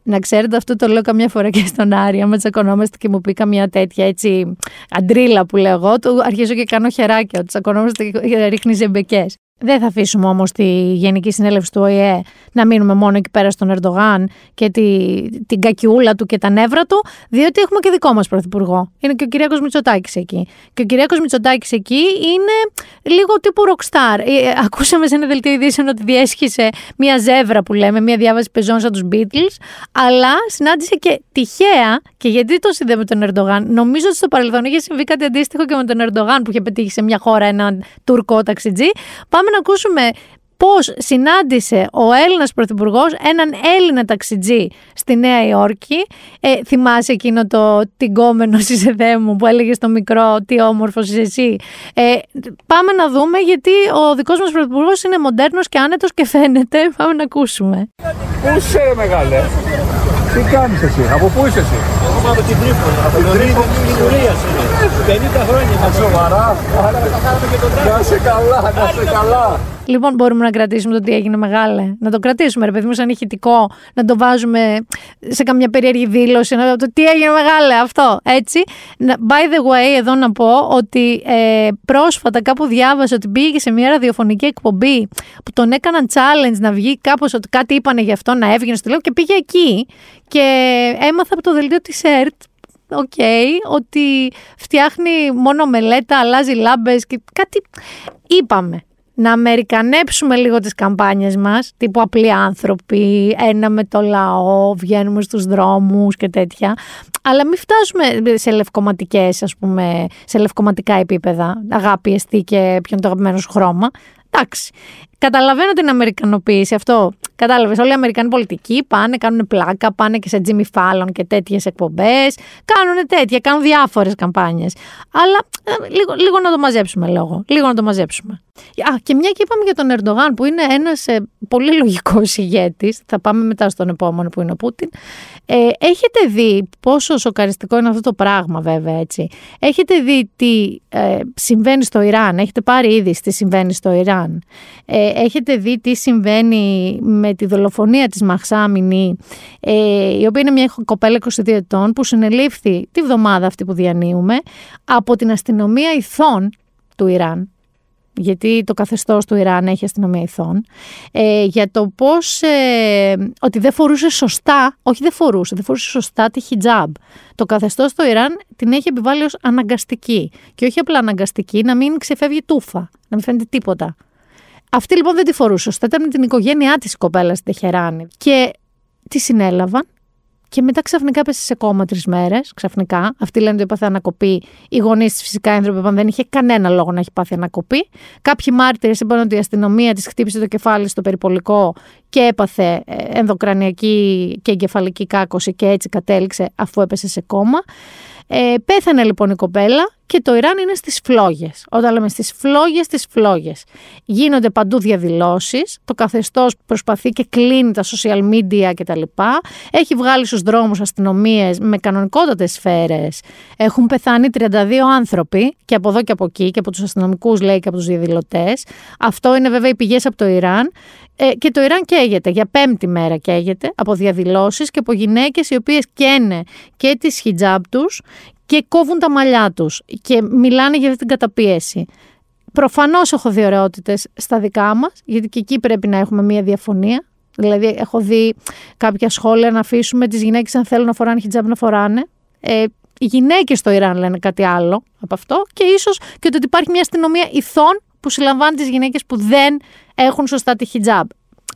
Να ξέρετε, αυτό το λέω καμιά φορά και στον Άρη. Άμα τσακωνόμαστε και μου πει καμιά τέτοια έτσι αντρίλα που λέω εγώ, του αρχίζω και κάνω χεράκια. Ότι τσακωνόμαστε και ρίχνει ζεϊμπεκιές. Δεν θα αφήσουμε όμως τη Γενική Συνέλευση του ΟΗΕ να μείνουμε μόνο εκεί πέρα στον Ερντογάν και τη, την κακιούλα του και τα νεύρα του, διότι έχουμε και δικό μας πρωθυπουργό. Είναι και ο Κυριάκος Μητσοτάκης εκεί. Και ο Κυριάκος Μητσοτάκης εκεί είναι λίγο τύπου rockstar. Ακούσαμε σε ένα δελτίο ειδήσεων ότι διέσχισε μια ζεύρα που λέμε, μια διάβαση πεζών σαν τους Beatles, αλλά συνάντησε και τυχαία, και γιατί το συνδέει με τον Ερντογάν, νομίζω ότι στο παρελθόν είχε συμβεί κάτι αντίστοιχο και με τον Ερντογάν που είχε πετύχει σε μια χώρα έναν τουρκό ταξιτζή. Πάμε να ακούσουμε πώς συνάντησε ο Έλληνας Πρωθυπουργός έναν Έλληνα ταξιτζή στη Νέα Υόρκη. Ε, θυμάσαι εκείνο το τυγκόμενο [laughs] είσαι μου που έλεγε στο μικρό τι όμορφος είσαι εσύ. Ε, πάμε να δούμε γιατί ο δικός μας Πρωθυπουργός είναι μοντέρνος και άνετος και φαίνεται. [laughs] Πάμε να ακούσουμε. Πού είσαι ρε μεγάλε. Τι κάνεις εσύ, από πού είσαι εσύ; Εγώ από την Τρίπολη, από την Τρίπολη κοινωνία 50 χρόνια. Σοβαρά. Να σε καλά, να σε καλά. Λοιπόν, μπορούμε να κρατήσουμε το τι έγινε μεγάλε. Να το κρατήσουμε, ρε παιδί μου, σαν ηχητικό. Να το βάζουμε σε καμιά περίεργη δήλωση. Να το τι έγινε μεγάλε, αυτό. Έτσι. By the way, εδώ να πω ότι ε, πρόσφατα κάπου διάβασα ότι πήγε σε μια ραδιοφωνική εκπομπή που τον έκαναν challenge να βγει κάπως ότι κάτι είπανε γι' αυτό να έβγαινε στο λέω και πήγε εκεί. Και έμαθα από το δελτίο της ΕΡΤ OK, okay, ότι φτιάχνει μόνο ομελέτα, αλλάζει λάμπες και κάτι είπαμε να αμερικανέψουμε λίγο τις καμπάνιες μας, τύπου απλοί άνθρωποι, ένα με το λαό, βγαίνουμε στους δρόμους και τέτοια, αλλά μην φτάσουμε σε λευκοματικές, ας πούμε, σε λευκοματικά επίπεδα, αγάπη, εστί και ποιο είναι το αγαπημένο σου χρώμα. Εντάξει. Καταλαβαίνω την Αμερικανοποίηση αυτό. Κατάλαβες. Όλοι οι Αμερικανοί πολιτικοί πάνε, κάνουν πλάκα, πάνε και σε Jimmy Fallon και τέτοιες εκπομπές. Κάνουν τέτοια, κάνουν διάφορες καμπάνιες. Αλλά ε, λίγο, λίγο να το μαζέψουμε, λόγο. Λίγο να το μαζέψουμε. Α, και μια και είπαμε για τον Ερντογάν που είναι ένας ε, πολύ λογικός ηγέτης, θα πάμε μετά στον επόμενο που είναι ο Πούτιν. Ε, έχετε δει πόσο σοκαριστικό είναι αυτό το πράγμα βέβαια έτσι. Έχετε δει τι ε, συμβαίνει στο Ιράν, έχετε πάρει ήδη τι συμβαίνει στο Ιράν; Ε, έχετε δει τι συμβαίνει με τη δολοφονία της Μαχσά Αμινή, ε, η οποία είναι μια κοπέλα 22 ετών που συνελήφθη τη βδομάδα αυτή που διανύουμε από την αστυνομία ηθών του Ιράν γιατί το καθεστώς του Ιράν έχει αστυνομία ηθών, ε, για το πώς, ε, ότι δεν φορούσε σωστά, όχι δεν φορούσε, δεν φορούσε σωστά τη χιτζάμπ. Το καθεστώς του Ιράν την έχει επιβάλει ως αναγκαστική και όχι απλά αναγκαστική, να μην ξεφεύγει τούφα, να μην φαίνεται τίποτα. Αυτή λοιπόν δεν τη φορούσε σωστά, ήταν με την οικογένειά της κοπέλα στην Τεχεράνη και τη συνέλαβαν και μετά ξαφνικά πέσει σε κόμμα τρεις μέρες. Ξαφνικά. Αυτοί λένε ότι έπαθε ανακοπή. Οι γονείς τη φυσικά άνθρωποι είπαν δεν είχε κανένα λόγο να έχει πάθει ανακοπή. Κάποιοι μάρτυρες είπαν ότι η αστυνομία της χτύπησε το κεφάλι στο περιπολικό και έπαθε ε, ενδοκρανιακή και εγκεφαλική κάκωση και έτσι κατέληξε αφού έπεσε σε κόμμα. Ε, πέθανε λοιπόν η κοπέλα και το Ιράν είναι στις φλόγες. Όταν λέμε στις φλόγες, στις φλόγες. Γίνονται παντού διαδηλώσεις, το καθεστώς προσπαθεί και κλείνει τα social media κτλ. Έχει βγάλει στους δρόμους αστυνομίες με κανονικότατες σφαίρες. Έχουν πεθάνει 32 άνθρωποι και από εδώ και από εκεί και από τους αστυνομικούς λέει και από τους διαδηλωτές. Αυτό είναι βέβαια οι πηγές από το Ιράν. Ε, και το Ιράν καίγεται, για πέμπτη μέρα καίγεται από διαδηλώσεις και από γυναίκες οι οποίες καίνε και τις χιτζάμπ τους και κόβουν τα μαλλιά τους και μιλάνε για αυτή την καταπίεση. Προφανώς έχω δει ωραιότητες στα δικά μας, γιατί και εκεί πρέπει να έχουμε μία διαφωνία. Δηλαδή έχω δει κάποια σχόλια να αφήσουμε τις γυναίκες αν θέλουν να φοράνε χιτζάμπ να φοράνε. Ε, οι γυναίκες στο Ιράν λένε κάτι άλλο από αυτό και ίσως και ότι υπάρχει μια αστυνομία ηθών που συλλαμβάνει τις γυναίκες που δεν έχουν σωστά τη χιτζάμπ.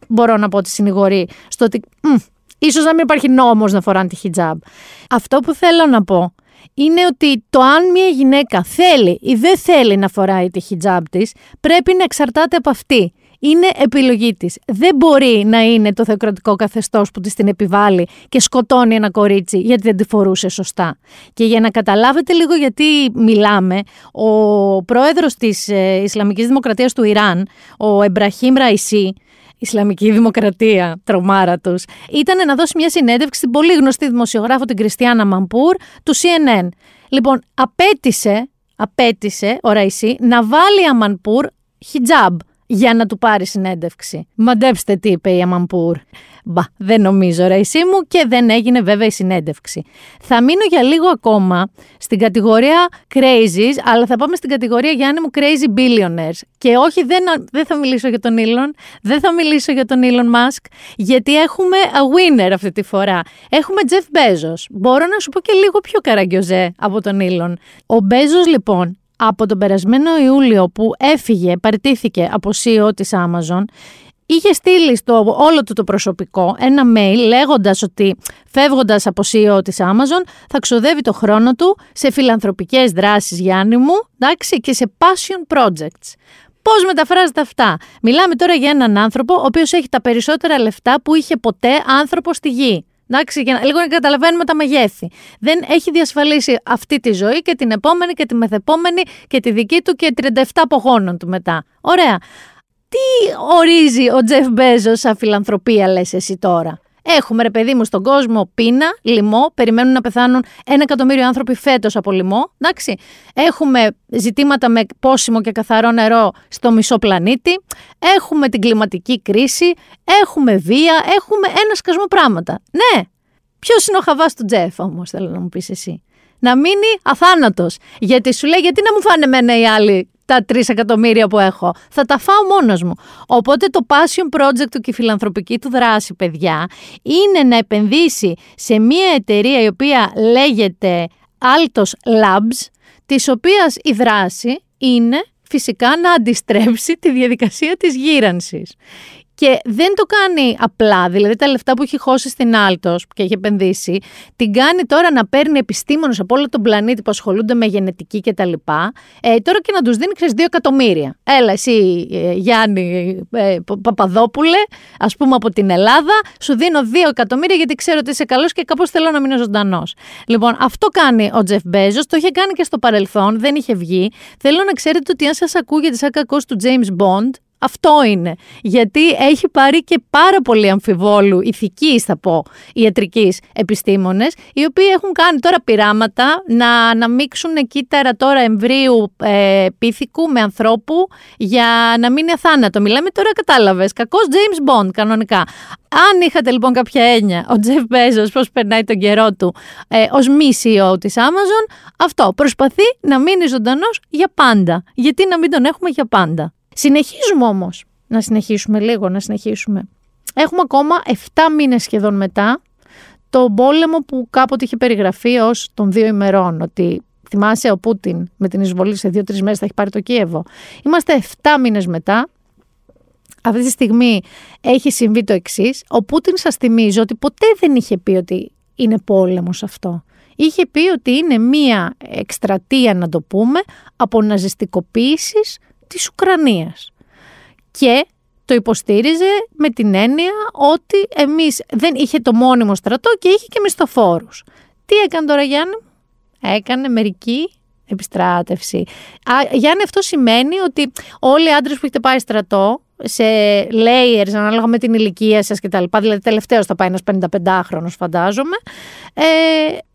Μπορώ να πω ότι συνηγορεί στο ότι μ, ίσως να μην υπάρχει νόμος να φοράνε τη χιτζάμπ. Αυτό που θέλω να πω είναι ότι το αν μια γυναίκα θέλει ή δεν θέλει να φοράει τη χιτζάμπ της, πρέπει να εξαρτάται από αυτή. Είναι επιλογή της. Δεν μπορεί να είναι το θεοκρατικό καθεστώς που της την επιβάλλει και σκοτώνει ένα κορίτσι γιατί δεν τη φορούσε σωστά. Και για να καταλάβετε λίγο γιατί μιλάμε, ο πρόεδρος της ε, Ισλαμικής Δημοκρατίας του Ιράν, ο Εμπραχήμ Ραϊσί, Ισλαμική Δημοκρατία, τρομάρα τους, ήταν να δώσει μια συνέντευξη στην πολύ γνωστή δημοσιογράφο την Κριστιάνα Μαμπούρ του CNN. Λοιπόν, απέτησε, απέτησε ο Ραϊσί να βάλει Αμανπούρ χιτζάμπ για να του πάρει συνέντευξη. Μαντέψτε τι είπε η Αμανπούρ. Μπα, δεν νομίζω ρε εσύ μου και δεν έγινε βέβαια η συνέντευξη. Θα μείνω για λίγο ακόμα στην κατηγορία crazies, αλλά θα πάμε στην κατηγορία Γιάννη μου crazy billionaires. Και όχι δεν, δεν θα μιλήσω για τον Elon, δεν θα μιλήσω για τον Elon Musk, γιατί έχουμε a winner αυτή τη φορά. Έχουμε Jeff Bezos. Μπορώ να σου πω και λίγο πιο καραγκιόζε από τον Elon. Ο Bezos λοιπόν από τον περασμένο Ιούλιο που έφυγε, παραιτήθηκε από CEO της Amazon, είχε στείλει στο όλο του το προσωπικό ένα mail λέγοντας ότι φεύγοντας από CEO της Amazon θα ξοδεύει το χρόνο του σε φιλανθρωπικές δράσεις Γιάννη μου εντάξει, και σε passion projects. Πώς μεταφράζεται αυτά; Μιλάμε τώρα για έναν άνθρωπο ο οποίος έχει τα περισσότερα λεφτά που είχε ποτέ άνθρωπο στη γη. Εντάξει, για να, λίγο να καταλαβαίνουμε τα μεγέθη. Δεν έχει διασφαλίσει αυτή τη ζωή και την επόμενη και τη μεθεπόμενη και τη δική του και 37 απογόνων του μετά. Ωραία. Τι ορίζει ο Τζεφ Μπέζος σαν φιλανθρωπία, λες εσύ τώρα; Έχουμε ρε παιδί μου στον κόσμο πείνα, λοιμό, περιμένουν να πεθάνουν ένα εκατομμύριο άνθρωποι φέτος από λοιμό. Εντάξει. Έχουμε ζητήματα με πόσιμο και καθαρό νερό στο μισό πλανήτη. Έχουμε την κλιματική κρίση. Έχουμε βία. Έχουμε ένα σκασμό πράγματα. Ναι. Ποιος είναι ο χαβάς του Τζεφ όμως, θέλω να μου πεις εσύ. Να μείνει αθάνατος. Γιατί σου λέει, γιατί να μου φάνε μένα οι άλλοι τα τρεις εκατομμύρια που έχω. Θα τα φάω μόνος μου. Οπότε το passion project του και η φιλανθρωπική του δράση, παιδιά, είναι να επενδύσει σε μια εταιρεία η οποία λέγεται Altos Labs, της οποίας η δράση είναι φυσικά να αντιστρέψει τη διαδικασία της γύρανσης. Και δεν το κάνει απλά, δηλαδή τα λεφτά που έχει χώσει στην Άλτο και έχει επενδύσει, την κάνει τώρα να παίρνει επιστήμονες από όλο τον πλανήτη που ασχολούνται με γενετική κτλ. Ε, τώρα και να τους δίνει, ξέρεις, 2 εκατομμύρια. Έλα, εσύ, ε, Γιάννη ε, Παπαδόπουλε, ας πούμε από την Ελλάδα, σου δίνω 2 εκατομμύρια γιατί ξέρω ότι είσαι καλός και κάπως θέλω να μείνω ζωντανός. Λοιπόν, αυτό κάνει ο Τζεφ Μπέζος, το είχε κάνει και στο παρελθόν, δεν είχε βγει. Θέλω να ξέρετε ότι αν σας ακούγεται σαν κακό του James Bond, αυτό είναι. Γιατί έχει πάρει και πάρα πολύ αμφιβόλου ηθικής, θα πω, ιατρικής επιστήμονες, οι οποίοι έχουν κάνει τώρα πειράματα να αναμίξουν κύτταρα τώρα εμβρίου ε, πίθηκου με ανθρώπου για να μην είναι αθάνατο. Μιλάμε τώρα, κατάλαβες. Κακός James Bond, κανονικά. Αν είχατε λοιπόν κάποια έννοια, ο Τζεφ Μπέζο, πώς περνάει τον καιρό του ε, ως μη CEO της Amazon, αυτό προσπαθεί να μείνει ζωντανός για πάντα. Γιατί να μην τον έχουμε για πάντα. Συνεχίζουμε όμως, να συνεχίσουμε λίγο, να συνεχίσουμε. Έχουμε ακόμα 7 μήνες σχεδόν μετά το πόλεμο που κάποτε είχε περιγραφεί ως των δύο ημερών, ότι θυμάσαι ο Πούτιν με την εισβολή σε δύο-τρεις μέρες θα έχει πάρει το Κίεβο. Είμαστε 7 μήνες μετά, αυτή τη στιγμή έχει συμβεί το εξής. Ο Πούτιν σας θυμίζω ότι ποτέ δεν είχε πει ότι είναι πόλεμος αυτό. Είχε πει ότι είναι μία εκστρατεία, να το πούμε, από ναζιστικοποίησης της Ουκρανίας. Και το υποστήριζε με την έννοια ότι εμείς δεν είχε το μόνιμο στρατό και είχε και μισθοφόρους. Τι έκανε τώρα Γιάννη; Έκανε μερική επιστράτευση. Α, Γιάννη αυτό σημαίνει ότι όλοι οι άντρες που έχετε πάει στρατό σε layers ανάλογα με την ηλικία σας και τα λοιπά, δηλαδή τελευταίος θα πάει ένας 55χρονος φαντάζομαι, ε,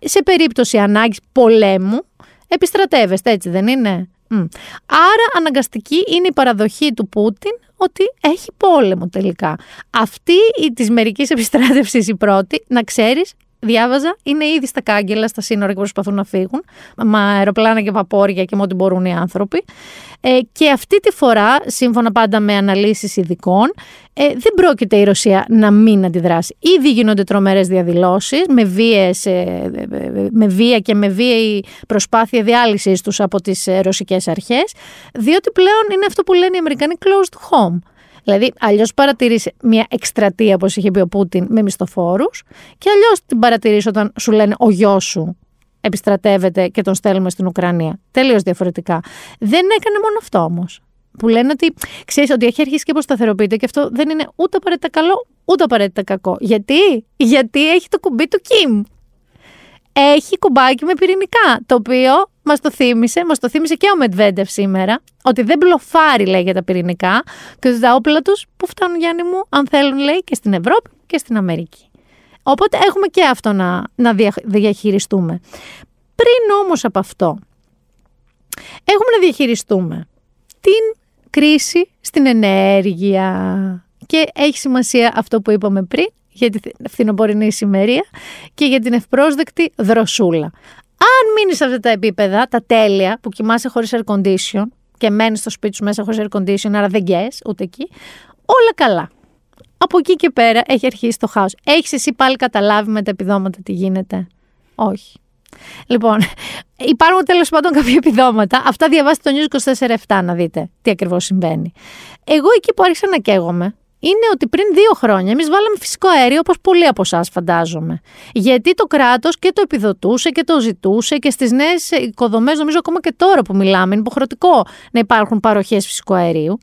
σε περίπτωση ανάγκης πολέμου επιστρατεύεστε έτσι δεν είναι; Άρα αναγκαστική είναι η παραδοχή του Πούτιν ότι έχει πόλεμο τελικά. Αυτή η της μερικής επιστράτευσης η πρώτη, να ξέρεις, διάβαζα, είναι ήδη στα κάγκελα, στα σύνορα και προσπαθούν να φύγουν, με αεροπλάνα και βαπόρια και με ό,τι μπορούν οι άνθρωποι. Ε, και αυτή τη φορά, σύμφωνα πάντα με αναλύσεις ειδικών, ε, δεν πρόκειται η Ρωσία να μην αντιδράσει. Ήδη γίνονται τρομερές διαδηλώσεις με, βίες, ε, με βία και με βίαιη προσπάθεια διάλυσης τους από τις ε, ρωσικές αρχές, διότι πλέον είναι αυτό που λένε οι Αμερικανοί closed home. Δηλαδή, αλλιώς παρατηρεί μια εκστρατεία, όπως είχε πει ο Πούτιν, με μισθοφόρους, και αλλιώς την παρατηρεί όταν σου λένε ο γιος σου επιστρατεύεται και τον στέλνουμε στην Ουκρανία. Τελείως διαφορετικά. Δεν έκανε μόνο αυτό όμως. Που λένε ότι ξέρεις ότι έχει αρχίσει και αποσταθεροποιείται και αυτό δεν είναι ούτε απαραίτητα καλό, ούτε απαραίτητα κακό. Γιατί; Γιατί έχει το κουμπί του Κιμ. Έχει κουμπάκι με πυρηνικά. Το οποίο μας το θύμισε, μας το θύμισε και ο Μετβέντεφ σήμερα, ότι δεν μπλοφάρει, λέει, για τα πυρηνικά και ότι τα όπλα τους που φτάνουν, Γιάννη μου, αν θέλουν, λέει, και στην Ευρώπη και στην Αμερική. Οπότε έχουμε και αυτό να, να διαχειριστούμε. Πριν όμως από αυτό, έχουμε να διαχειριστούμε την κρίση στην ενέργεια. Και έχει σημασία αυτό που είπαμε πριν για την φθινοπορεινή ησημερία και για την ευπρόσδεκτη δροσούλα. Αν μείνεις σε αυτά τα επίπεδα, τα τέλεια που κοιμάσαι χωρίς air condition και μένεις στο σπίτι σου μέσα χωρίς air condition, άρα δεν γκες ούτε εκεί, όλα καλά. Από εκεί και πέρα έχει αρχίσει το χάος. Έχεις εσύ πάλι καταλάβει με τα επιδόματα τι γίνεται; Όχι. Λοιπόν, [laughs] υπάρχουν τέλος πάντων κάποια επιδόματα. Αυτά διαβάστε το News 24-7 να δείτε τι ακριβώς συμβαίνει. Εγώ εκεί που άρχισα να καίγομαι είναι ότι πριν δύο χρόνια εμείς βάλαμε φυσικό αέριο όπως πολλοί από εσάς φαντάζομαι. Γιατί το κράτος και το επιδοτούσε και το ζητούσε και στις νέες οικοδομές, νομίζω ακόμα και τώρα που μιλάμε, είναι υποχρεωτικό να υπάρχουν παροχές φυσικού αερίου.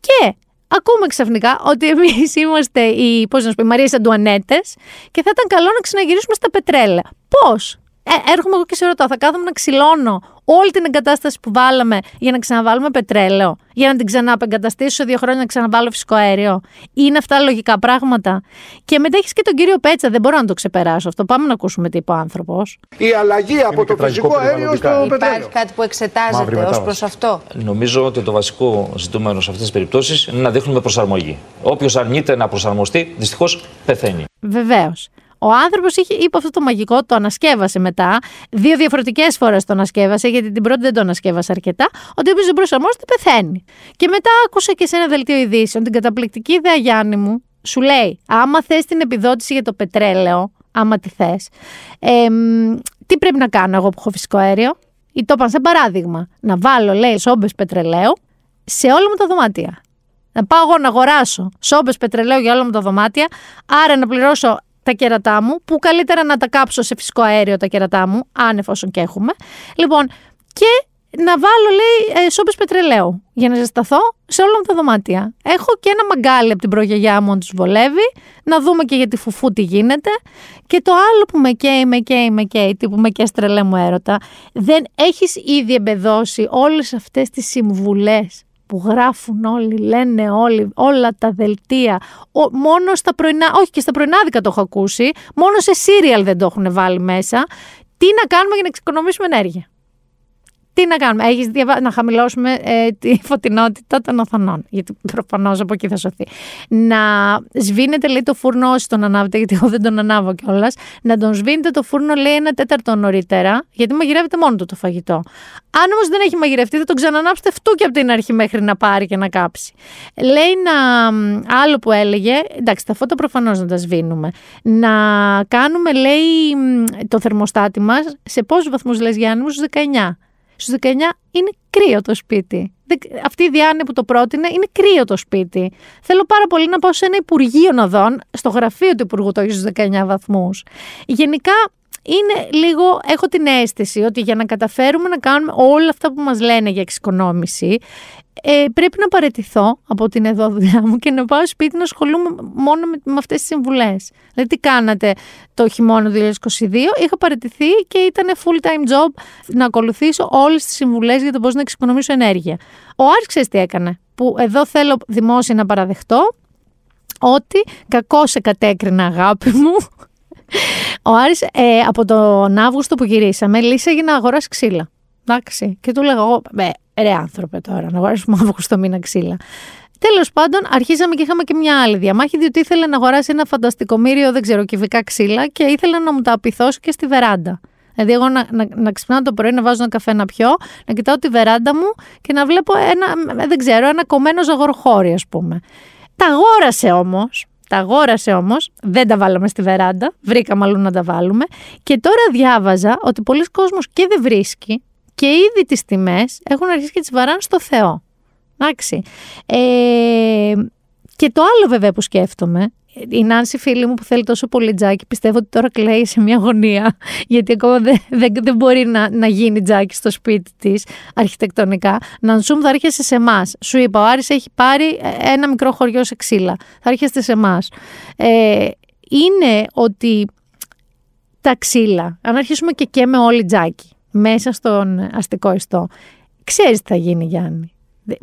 Και ακούμε ξαφνικά ότι εμείς είμαστε οι, πώς να σου πω, οι Μαρίες Αντουανέτες και θα ήταν καλό να ξαναγυρίσουμε στα πετρέλαια. Πώς, ε, έρχομαι εγώ και σε ρωτάω, θα κάθομαι να ξυλώνω όλη την εγκατάσταση που βάλαμε για να ξαναβάλουμε πετρέλαιο, για να την ξαναπεγκαταστήσω σε δύο χρόνια να ξαναβάλω φυσικό αέριο; Είναι αυτά λογικά πράγματα; Και μετά έχεις και τον κύριο Πέτσα, δεν μπορώ να το ξεπεράσω αυτό. Πάμε να ακούσουμε τι είπε ο άνθρωπος. Η αλλαγή από το φυσικό αέριο στο πετρέλαιο. Υπάρχει κάτι που εξετάζεται ως προς αυτό; Νομίζω ότι το βασικό ζητούμενο σε αυτές τις περιπτώσεις είναι να δείχνουμε προσαρμογή. Όποιος αρνείται να προσαρμοστεί, δυστυχώς πεθαίνει. Βεβαίως. Ο άνθρωπος είπε αυτό το μαγικό, το ανασκεύασε μετά. Δύο διαφορετικές φορές το ανασκεύασε, γιατί την πρώτη δεν το ανασκεύασε αρκετά. Ότι όποιο δεν προσαρμόζεται πεθαίνει. Και μετά άκουσα και σε ένα δελτίο ειδήσεων την καταπληκτική ιδέα Γιάννη μου. Σου λέει, άμα θες την επιδότηση για το πετρέλαιο, άμα τη θες, ε, τι πρέπει να κάνω εγώ που έχω φυσικό αέριο; Ή το είπαν σαν παράδειγμα, να βάλω, λέει, σόμπες πετρελαίου σε όλα μου τα δωμάτια. Να πάω εγώ να αγοράσω σόμπες πετρελαίου για όλα μου τα δωμάτια, άρα να πληρώσω τα κερατά μου, που καλύτερα να τα κάψω σε φυσικό αέριο τα κερατά μου, αν εφόσον και έχουμε. Λοιπόν, και να βάλω, λέει, ε, σόπες πετρελαίου για να ζεσταθώ σε όλα τα δωμάτια. Έχω και ένα μαγκάλι από την προγιαγιά μου, αν τους βολεύει, να δούμε και για τη φουφού τι γίνεται. Και το άλλο που με καίει, με καίει, με καίει, τύπου με καίει στρελέ μου έρωτα, δεν έχεις ήδη εμπεδώσει όλες αυτές τις συμβουλές που γράφουν όλοι, λένε όλοι, όλα τα δελτία. μόνο στα πρωινά, όχι και στα πρωινάδικα το έχω ακούσει, μόνο σε σύριαλ δεν το έχουν βάλει μέσα. Τι να κάνουμε για να εξοικονομήσουμε ενέργεια; Τι να κάνουμε, έχεις διαβα... να χαμηλώσουμε ε, τη φωτεινότητα των οθονών, γιατί προφανώς από εκεί θα σωθεί. Να σβήνετε λέει το φούρνο όσοι τον ανάβετε, γιατί εγώ δεν τον ανάβω κιόλας. Να τον σβήνετε το φούρνο λέει ένα τέταρτο νωρίτερα, γιατί μαγειρεύετε μόνο του το φαγητό. Αν όμως δεν έχει μαγειρευτεί, θα τον ξανανάψετε και από την αρχή μέχρι να πάρει και να κάψει. Λέει να. Άλλο που έλεγε, εντάξει, τα φώτα προφανώς να τα σβήνουμε. Να κάνουμε, λέει, το θερμοστάτη μας σε πόσους βαθμούς λες Γιάννη μου, στους 19. Στους 19 είναι κρύο το σπίτι. Αυτή η Διάννη που το πρότεινε είναι κρύο το σπίτι. Θέλω πάρα πολύ να πάω σε ένα Υπουργείο Νοδών, στο γραφείο του Υπουργού το έχει στους 19 βαθμούς. Γενικά είναι λίγο, έχω την αίσθηση ότι για να καταφέρουμε να κάνουμε όλα αυτά που μας λένε για εξοικονόμηση, ε, πρέπει να παρετηθώ από την εδώ δουλειά μου και να πάω σπίτι να ασχολούμαι μόνο με, με αυτές τις συμβουλές. Δηλαδή τι κάνατε το χειμώνα του 2022, είχα παρετηθεί και ήταν full time job να ακολουθήσω όλες τις συμβουλές για το πώς να εξοικονομήσω ενέργεια. Ο Άρης ξέρεις τι έκανε, που εδώ θέλω δημόσια να παραδεχτώ, ότι κακό σε κατέκρινα αγάπη μου, ο Άρης ε, από τον Αύγουστο που γυρίσαμε λύσαγε να αγοράσει ξύλα. Εντάξει. Και του λέγα εγώ, ε, ρε άνθρωπε τώρα, να αγοράσουμε Αύγουστο μήνα ξύλα. Τέλος πάντων, αρχίσαμε και είχαμε και μια άλλη διαμάχη, διότι ήθελε να αγοράσει ένα φανταστικό μύριο, δεν ξέρω, κυβικά ξύλα και ήθελε να μου τα απειθώσει και στη βεράντα. Δηλαδή, εγώ να, να, να ξυπνάω το πρωί, να βάζω ένα καφέ να πιω, να κοιτάω τη βεράντα μου και να βλέπω ένα, δεν ξέρω, ένα κομμένο ζαγορχώρι, ας πούμε. Τα αγόρασε όμως τα αγόρασε όμως, δεν τα βάλαμε στη βεράντα, βρήκαμε αλλού να τα βάλουμε. Και τώρα διάβαζα ότι πολλοί κόσμος και δεν βρίσκει και ήδη τις τιμές έχουν αρχίσει και τις βαράνε στο Θεό. Εντάξει. Ε, και το άλλο βέβαια που σκέφτομαι η Νάνση φίλη μου που θέλει τόσο πολύ τζάκι, πιστεύω ότι τώρα κλαίει σε μια γωνία, γιατί ακόμα δεν, δεν, δεν μπορεί να, να γίνει τζάκι στο σπίτι της αρχιτεκτονικά. Νανσούμ θα έρχεσαι σε εμάς. Σου είπα, ο Άρης έχει πάρει ένα μικρό χωριό σε ξύλα. Θα έρχεστε σε εμάς. Ε, είναι ότι τα ξύλα, αν αρχίσουμε και και με όλοι τζάκι, μέσα στον αστικό ιστό, ξέρεις τι θα γίνει Γιάννη.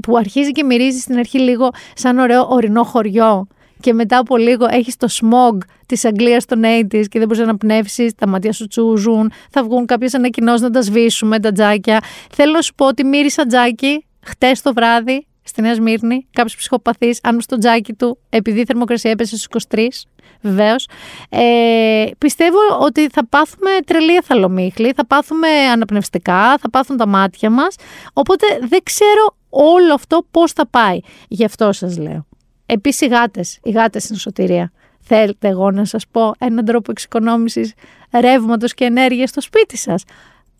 Που αρχίζει και μυρίζει στην αρχή λίγο σαν ωραίο ορεινό χωριό και μετά από λίγο έχεις το smog της Αγγλίας των 80 και δεν μπορείς να πνεύσει, τα μάτια σου τσούζουν, θα βγουν κάποιες ανακοινώσεις να τα σβήσουμε, τα τζάκια. Θέλω να σου πω ότι μύρισα τζάκι χτες το βράδυ στη Νέα Σμύρνη, κάποιος ψυχοπαθής, αν στο τζάκι του, επειδή η θερμοκρασία έπεσε στους 23, βεβαίως. Ε, πιστεύω ότι θα πάθουμε τρελή εθαλομίχλη, θα πάθουμε αναπνευστικά, θα πάθουν τα μάτια μας. Οπότε δεν ξέρω όλο αυτό πώς θα πάει. Γι' αυτό σας λέω. Επίσης οι γάτες, οι γάτες στην σωτηρία. Θέλετε εγώ να σας πω έναν τρόπο εξοικονόμησης ρεύματος και ενέργειας στο σπίτι σας.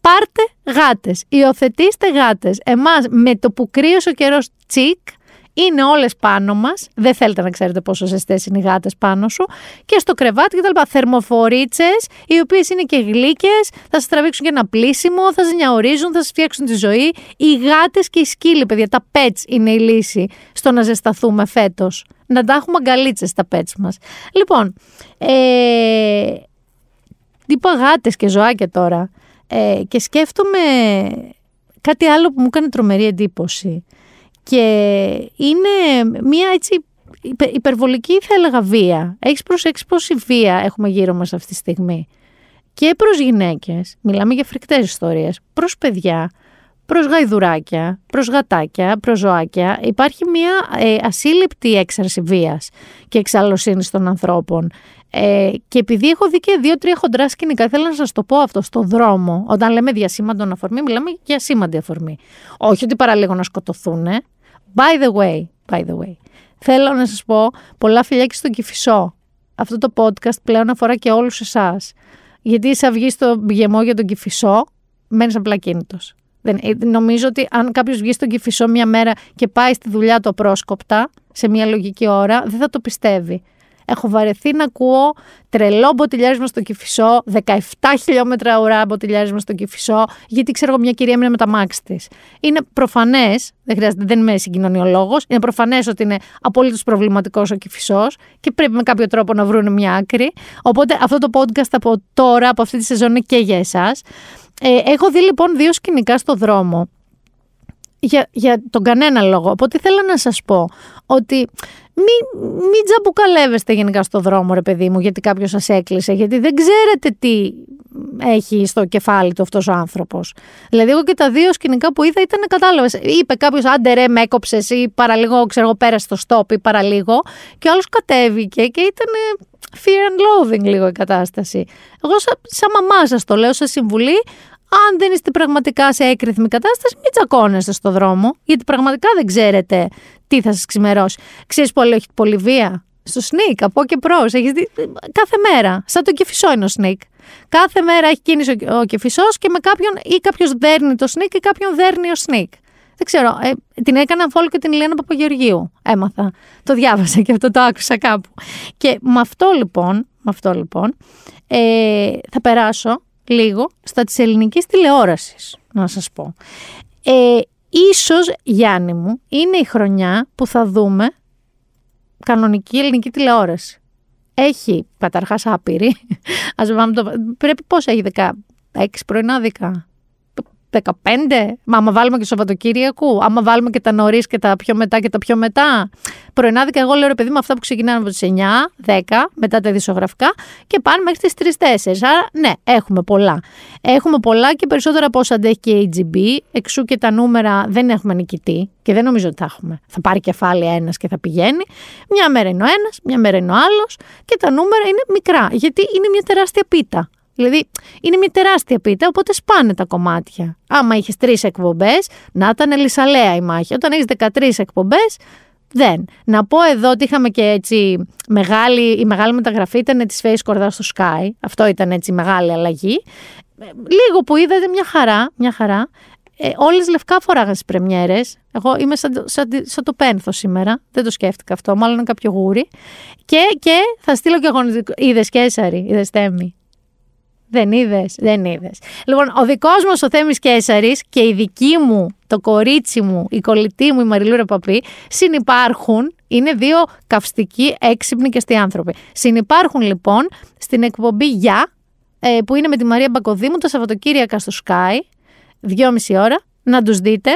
Πάρτε γάτες. Υιοθετήστε γάτες. Εμάς με το που κρύωσε ο καιρός τσικ, είναι όλες πάνω μας. Δεν θέλετε να ξέρετε πόσο ζεστές είναι οι γάτες πάνω σου. Και στο κρεβάτι και τα λοιπά. Θερμοφορίτσες, οι οποίες είναι και γλύκες, θα σας τραβήξουν και ένα πλήσιμο, θα σας νιαορίζουν, θα σας φτιάξουν τη ζωή. Οι γάτες και οι σκύλοι, παιδιά, τα pets είναι η λύση στο να ζεσταθούμε φέτος. Να τα έχουμε αγκαλίτσες τα pets μας. Λοιπόν, ε, είπα γάτες και ζωάκια τώρα. Ε, και σκέφτομαι κάτι άλλο που μου έκανε τρομερή εντύπωση. Και είναι μια έτσι υπερβολική θα έλεγα βία. Έχεις προσέξει πόση βία έχουμε γύρω μας αυτή τη στιγμή; Και προς γυναίκες, μιλάμε για φρικτές ιστορίες, προς παιδιά, προς γαϊδουράκια, προς γατάκια, προς ζωάκια. Υπάρχει μια ε, ασύλληπτη έξαρση βίας και εξαλλοσύνης των ανθρώπων. Ε, και επειδή έχω δει και δύο-τρία χοντρά σκηνικά, θέλω να σας το πω αυτό στο δρόμο. Όταν λέμε διασήμαντον αφορμή, μιλάμε για σήμαντη αφορμή. Όχι ότι παραλίγο να σκοτωθούν. By the way, by the way. Θέλω να σας πω πολλά φιλιά και στον Κηφισό. Αυτό το podcast πλέον αφορά και όλους εσάς. Γιατί είσαι βγει στο γεμό για τον Κηφισό, μένεις απλά κίνητος. Δεν, ε, νομίζω ότι αν κάποιος βγει στον Κηφισό μια μέρα και πάει στη δουλειά του πρόσκοπτα, σε μια λογική ώρα, δεν θα το πιστεύει. Έχω βαρεθεί να ακούω τρελό μποτιλιάρισμα στο κυφισό, 17 χιλιόμετρα ουρά μποτιλιάρισμα στο κυφισό, γιατί ξέρω εγώ μια κυρία έμεινε με τα μάξι της. Είναι προφανές, δεν χρειάζεται, δεν είμαι συγκοινωνιολόγος, είναι προφανές ότι είναι απολύτως προβληματικός ο κυφισός και πρέπει με κάποιο τρόπο να βρουν μια άκρη. Οπότε αυτό το podcast από τώρα, από αυτή τη σεζόν είναι και για εσάς. Ε, έχω δει λοιπόν δύο σκηνικά στο δρόμο για, για τον κανένα λόγο. Οπότε θέλω να σας πω ότι μην, μην τζαμπουκαλεύεστε γενικά στο δρόμο ρε παιδί μου γιατί κάποιος σας έκλεισε γιατί δεν ξέρετε τι έχει στο κεφάλι του αυτός ο άνθρωπος. Δηλαδή εγώ και τα δύο σκηνικά που είδα ήταν κατάλαβες. Είπε κάποιος άντε ρε με έκοψες ή παραλίγο ξέρω εγώ πέρασε στο stop ή παραλίγο και ο άλλος κατέβηκε και ήταν fear and loathing λίγο η κατάσταση. Εγώ σαν, σαν μαμά σας το λέω, σαν συμβουλή, αν δεν είστε πραγματικά σε έκρηθμη κατάσταση, μην τσακώνεστε στο δρόμο, γιατί πραγματικά δεν ξέρετε τι θα σας ξημερώσει. Ξέρεις πολύ, έχει πολύ βία; Στο σνίκ, από και προς. Έχεις δει κάθε μέρα. Σαν το κεφισό είναι ο σνίκ. Κάθε μέρα έχει κίνηση ο κεφισός και με κάποιον ή κάποιος δέρνει το σνίκ ή κάποιον δέρνει ο σνίκ. Δεν ξέρω. Ε, την έκανα φόλ και την Ηλιάνα Παπαγεωργίου. Έμαθα. Το διάβασα και αυτό το άκουσα κάπου. Και με αυτό λοιπόν, με αυτό λοιπόν ε, θα περάσω λίγο στα της ελληνικής τηλεόρασης, να σας πω. Ε, ίσως, Γιάννη μου, είναι η χρονιά που θα δούμε κανονική ελληνική τηλεόραση. Έχει, καταρχάς άπειρη, ας βάλουμε το... Πρέπει πώς έχει, 16 πρωινάδικα, 15. Μα άμα βάλουμε και Σαββατοκύριακου, άμα βάλουμε και τα νωρίς και τα πιο μετά και τα πιο μετά. Πρωινάδικα, εγώ λέω ρε παιδί με αυτά που ξεκινάνε από τις 9, 10, μετά τα ειδησιογραφικά και πάνε μέχρι τις 3-4. Άρα, ναι, έχουμε πολλά. Έχουμε πολλά και περισσότερα από όσα αντέχει και η AGB. Εξού και τα νούμερα δεν έχουμε νικητή και δεν νομίζω ότι θα έχουμε. Θα πάρει κεφάλι ένας και θα πηγαίνει. Μια μέρα είναι ο ένας, μια μέρα είναι ο άλλος και τα νούμερα είναι μικρά γιατί είναι μια τεράστια πίτα. Δηλαδή είναι μια τεράστια πίτα, οπότε σπάνε τα κομμάτια. Άμα είχες τρεις εκπομπές, να ήταν λισαλέα η μάχη. Όταν έχεις 13 εκπομπές, δεν. Να πω εδώ ότι είχαμε και έτσι μεγάλη, η μεγάλη μεταγραφή ήταν της Face Κορδά στο Sky. Αυτό ήταν έτσι μεγάλη αλλαγή. Λίγο που είδατε μια χαρά, μια χαρά. Ε, όλες λευκά φοράγαν στις πρεμιέρες. Εγώ είμαι σαν, σαν, σαν, το πένθος σήμερα. Δεν το σκέφτηκα αυτό. Μάλλον είναι κάποιο γούρι. Και, και θα στείλω και αγωνιστικό. Είδες Κέσσαρη, είδες Τέμι; Δεν είδες, δεν είδες. Λοιπόν, ο δικός μας ο Θέμης Κέσσαρη και η δική μου, το κορίτσι μου, η κολλητή μου, η Μαριλούρα Παπή, συνυπάρχουν. Είναι δύο καυστικοί, έξυπνοι και αστεί άνθρωποι. Συνυπάρχουν λοιπόν στην εκπομπή Για, ε, που είναι με τη Μαρία Μπακοδήμου τα Σαββατοκύριακα στο Sky, δυόμιση ώρα, να τους δείτε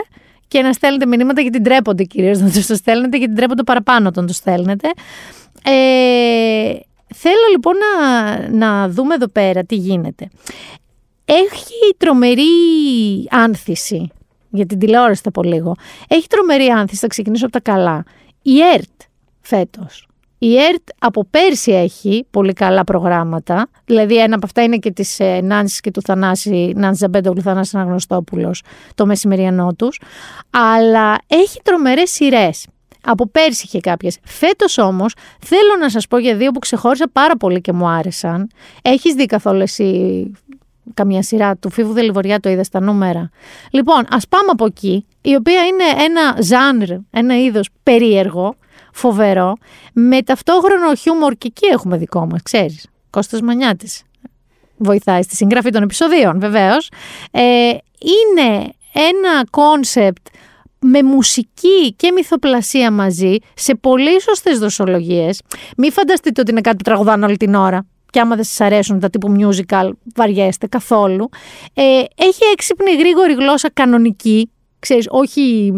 και να στέλνετε μηνύματα γιατί τρέπονται κυρίως να τους το στέλνετε, γιατί τρέπονται παραπάνω όταν το στέλνετε. Ε, Θέλω λοιπόν να, να δούμε εδώ πέρα τι γίνεται. Έχει τρομερή άνθηση, για την τηλεόραση θα πω λίγο. Έχει τρομερή άνθηση, θα ξεκινήσω από τα καλά. Η ΕΡΤ φέτος. Η ΕΡΤ από πέρσι έχει πολύ καλά προγράμματα. Δηλαδή, ένα από αυτά είναι και της ε, Νάνσης και του Θανάση, Νάνση Ζαμπέντογλου, Θανάση Αναγνωστόπουλος, το μεσημεριανό τους. Αλλά έχει τρομερές σειρές. Από πέρσι είχε κάποιες. Φέτος όμως θέλω να σας πω για δύο που ξεχώρισα πάρα πολύ και μου άρεσαν. Έχεις δει καθόλου εσύ καμία σειρά του Φίβου Δελιβοριά, το είδες στα νούμερα; Λοιπόν, ας πάμε από εκεί, η οποία είναι ένα genre, ένα είδος περίεργο, φοβερό, με ταυτόχρονο χιούμορ και εκεί έχουμε δικό μας, ξέρεις. Κώστας Μανιάτης βοηθάει στη συγγραφή των επεισοδίων, βεβαίως. Ε, είναι ένα concept με μουσική και μυθοπλασία μαζί, σε πολύ σωστές δοσολογίε. Μην φανταστείτε ότι είναι κάτι που τραγουδάνε όλη την ώρα. Και άμα δεν σας αρέσουν τα τύπου musical, βαριέστε καθόλου. Ε, έχει έξυπνη γρήγορη γλώσσα κανονική. Ξέρεις, όχι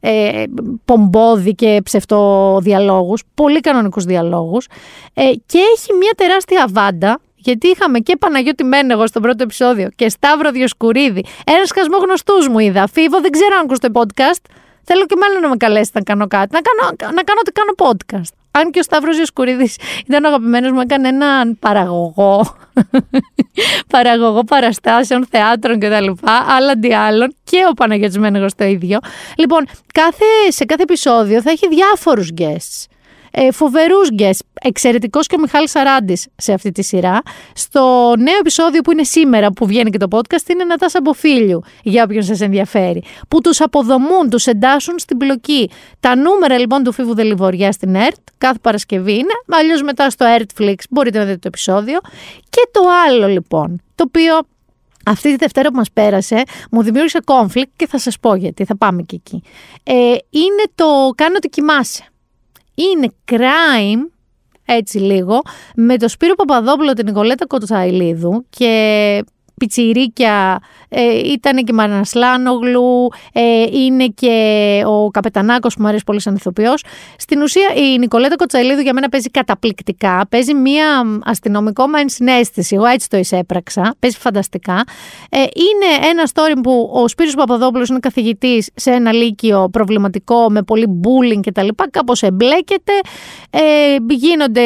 ε, πομπόδι και ψευτοδιαλόγους, πολύ κανονικούς διαλόγους ε, και έχει μια τεράστια βάντα γιατί είχαμε και Παναγιώτη Μένεγο στο πρώτο επεισόδιο και Σταύρο Διοσκουρίδη. Ένα σκασμό γνωστούς μου είδα. Φίβο, δεν ξέρω αν ακούσετε podcast. Θέλω και μάλλον να με καλέσεις να κάνω κάτι. Να κάνω, να κάνω ότι κάνω podcast. Αν και ο Σταύρος Διοσκουρίδης ήταν αγαπημένος μου, έκανε έναν παραγωγό. [laughs] παραγωγό παραστάσεων, θεάτρων κτλ. Αλλά αντί άλλων και ο Παναγιώτης Μένεγος το ίδιο. Λοιπόν, κάθε, σε κάθε επεισόδιο θα έχει διάφορους guests. Ε, φοβερούς guests. Εξαιρετικός και ο Μιχάλης Σαράντης σε αυτή τη σειρά. Στο νέο επεισόδιο που είναι σήμερα που βγαίνει και το podcast είναι Νατάσα Μποφίλιου, για όποιον σας ενδιαφέρει. Που τους αποδομούν, τους εντάσσουν στην πλοκή. Τα νούμερα λοιπόν του Φίβου Δελιβοριά στην ΕΡΤ, κάθε Παρασκευή είναι, αλλιώς μετά στο ERTFlix μπορείτε να δείτε το επεισόδιο. Και το άλλο λοιπόν, το οποίο αυτή τη Δευτέρα που μας πέρασε μου δημιούργησε conflict και θα σας πω γιατί, θα πάμε και εκεί. Ε, είναι το «Κάνω ότι κοιμάσαι». Είναι crime, έτσι λίγο, με το Σπύρο Παπαδόπουλο, την Νικολέτα Κοτσαϊλίδου και πιτσιρίκια, ε, ήταν και η Μαρανασλάνογλου, ε, είναι και ο Καπετανάκος που μου αρέσει πολύ σαν ηθοποιός. Στην ουσία η Νικολέτα Κοτσαλίδου για μένα παίζει καταπληκτικά, παίζει μια αστυνομικό με ενσυναίσθηση, εγώ έτσι το εισέπραξα, παίζει φανταστικά. Ε, είναι ένα story που ο Σπύρος Παπαδόπουλος είναι καθηγητής σε ένα λύκειο προβληματικό με πολύ bullying κτλ. Κάπως εμπλέκεται, ε, γίνονται,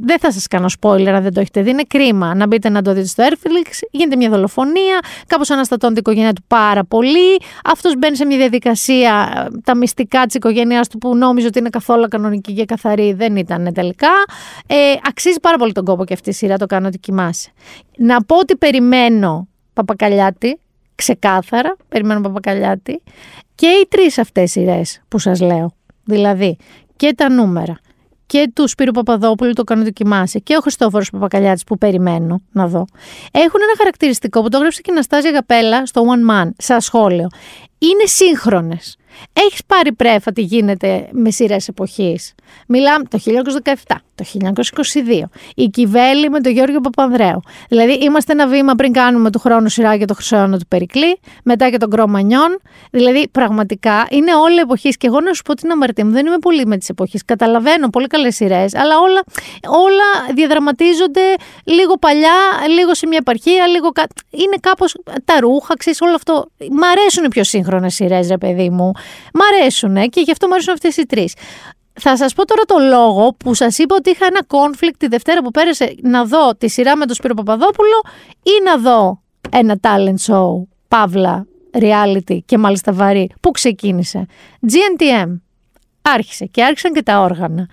δεν θα σας κάνω spoiler αν δεν το έχετε δει, είναι κρίμα να μπείτε να το δείτε στο Airflix, γίνεται μια δολοφονία, κάπως αναστατώνεται η οικογένεια του πάρα πολύ. Αυτός μπαίνει σε μια διαδικασία, ε, τα μυστικά της οικογένειάς του που νόμιζε ότι είναι καθόλου κανονική και καθαρή, δεν ήταν τελικά. Ε, αξίζει πάρα πολύ τον κόπο και αυτή η σειρά, το κάνω ότι κοιμάσαι. Να πω ότι περιμένω Παπακαλιάτη, ξεκάθαρα, περιμένω Παπακαλιάτη και οι τρεις αυτές σειρές που σας λέω. Δηλαδή και τα νούμερα και του Σπύρου Παπαδόπουλου το κάνω δοκιμάσει και ο Χριστόφορος Παπακαλιάτης που περιμένω να δω. Έχουν ένα χαρακτηριστικό που το έγραψε και η Ναστάζια Γαπέλα στο One Man, σαν σχόλιο. Είναι σύγχρονες. Έχεις πάρει πρέφα τι γίνεται με σειρές εποχής. Μιλάμε το 1917, το 1922. Η Κιβέλη με τον Γιώργο Παπανδρέου. Δηλαδή, είμαστε ένα βήμα πριν κάνουμε του χρόνου σειρά για το Χρυσόνα του Περικλή, μετά και τον Κρόμανιόν. Δηλαδή, πραγματικά είναι όλη εποχή. Και εγώ να σου πω την αμαρτία μου, δεν είμαι πολύ με τις εποχές. Καταλαβαίνω πολύ καλές σειρές, αλλά όλα, όλα διαδραματίζονται λίγο παλιά, λίγο σε μια επαρχία, λίγο. Είναι κάπως τα ρούχα, ξέρεις, όλο αυτό. Μ' αρέσουν οι πιο σύγχρονες σειρές, ρε παιδί μου. Μ' αρέσουν και γι' αυτό μου αρέσουν αυτές οι τρεις. Θα σας πω τώρα το λόγο που σας είπα ότι είχα ένα conflict τη Δευτέρα που πέρασε να δω τη σειρά με τον Σπύρο Παπαδόπουλο ή να δω ένα talent show, παύλα, reality και μάλιστα βαρύ. Πού ξεκίνησε. GNTM. Άρχισε και άρχισαν και τα όργανα.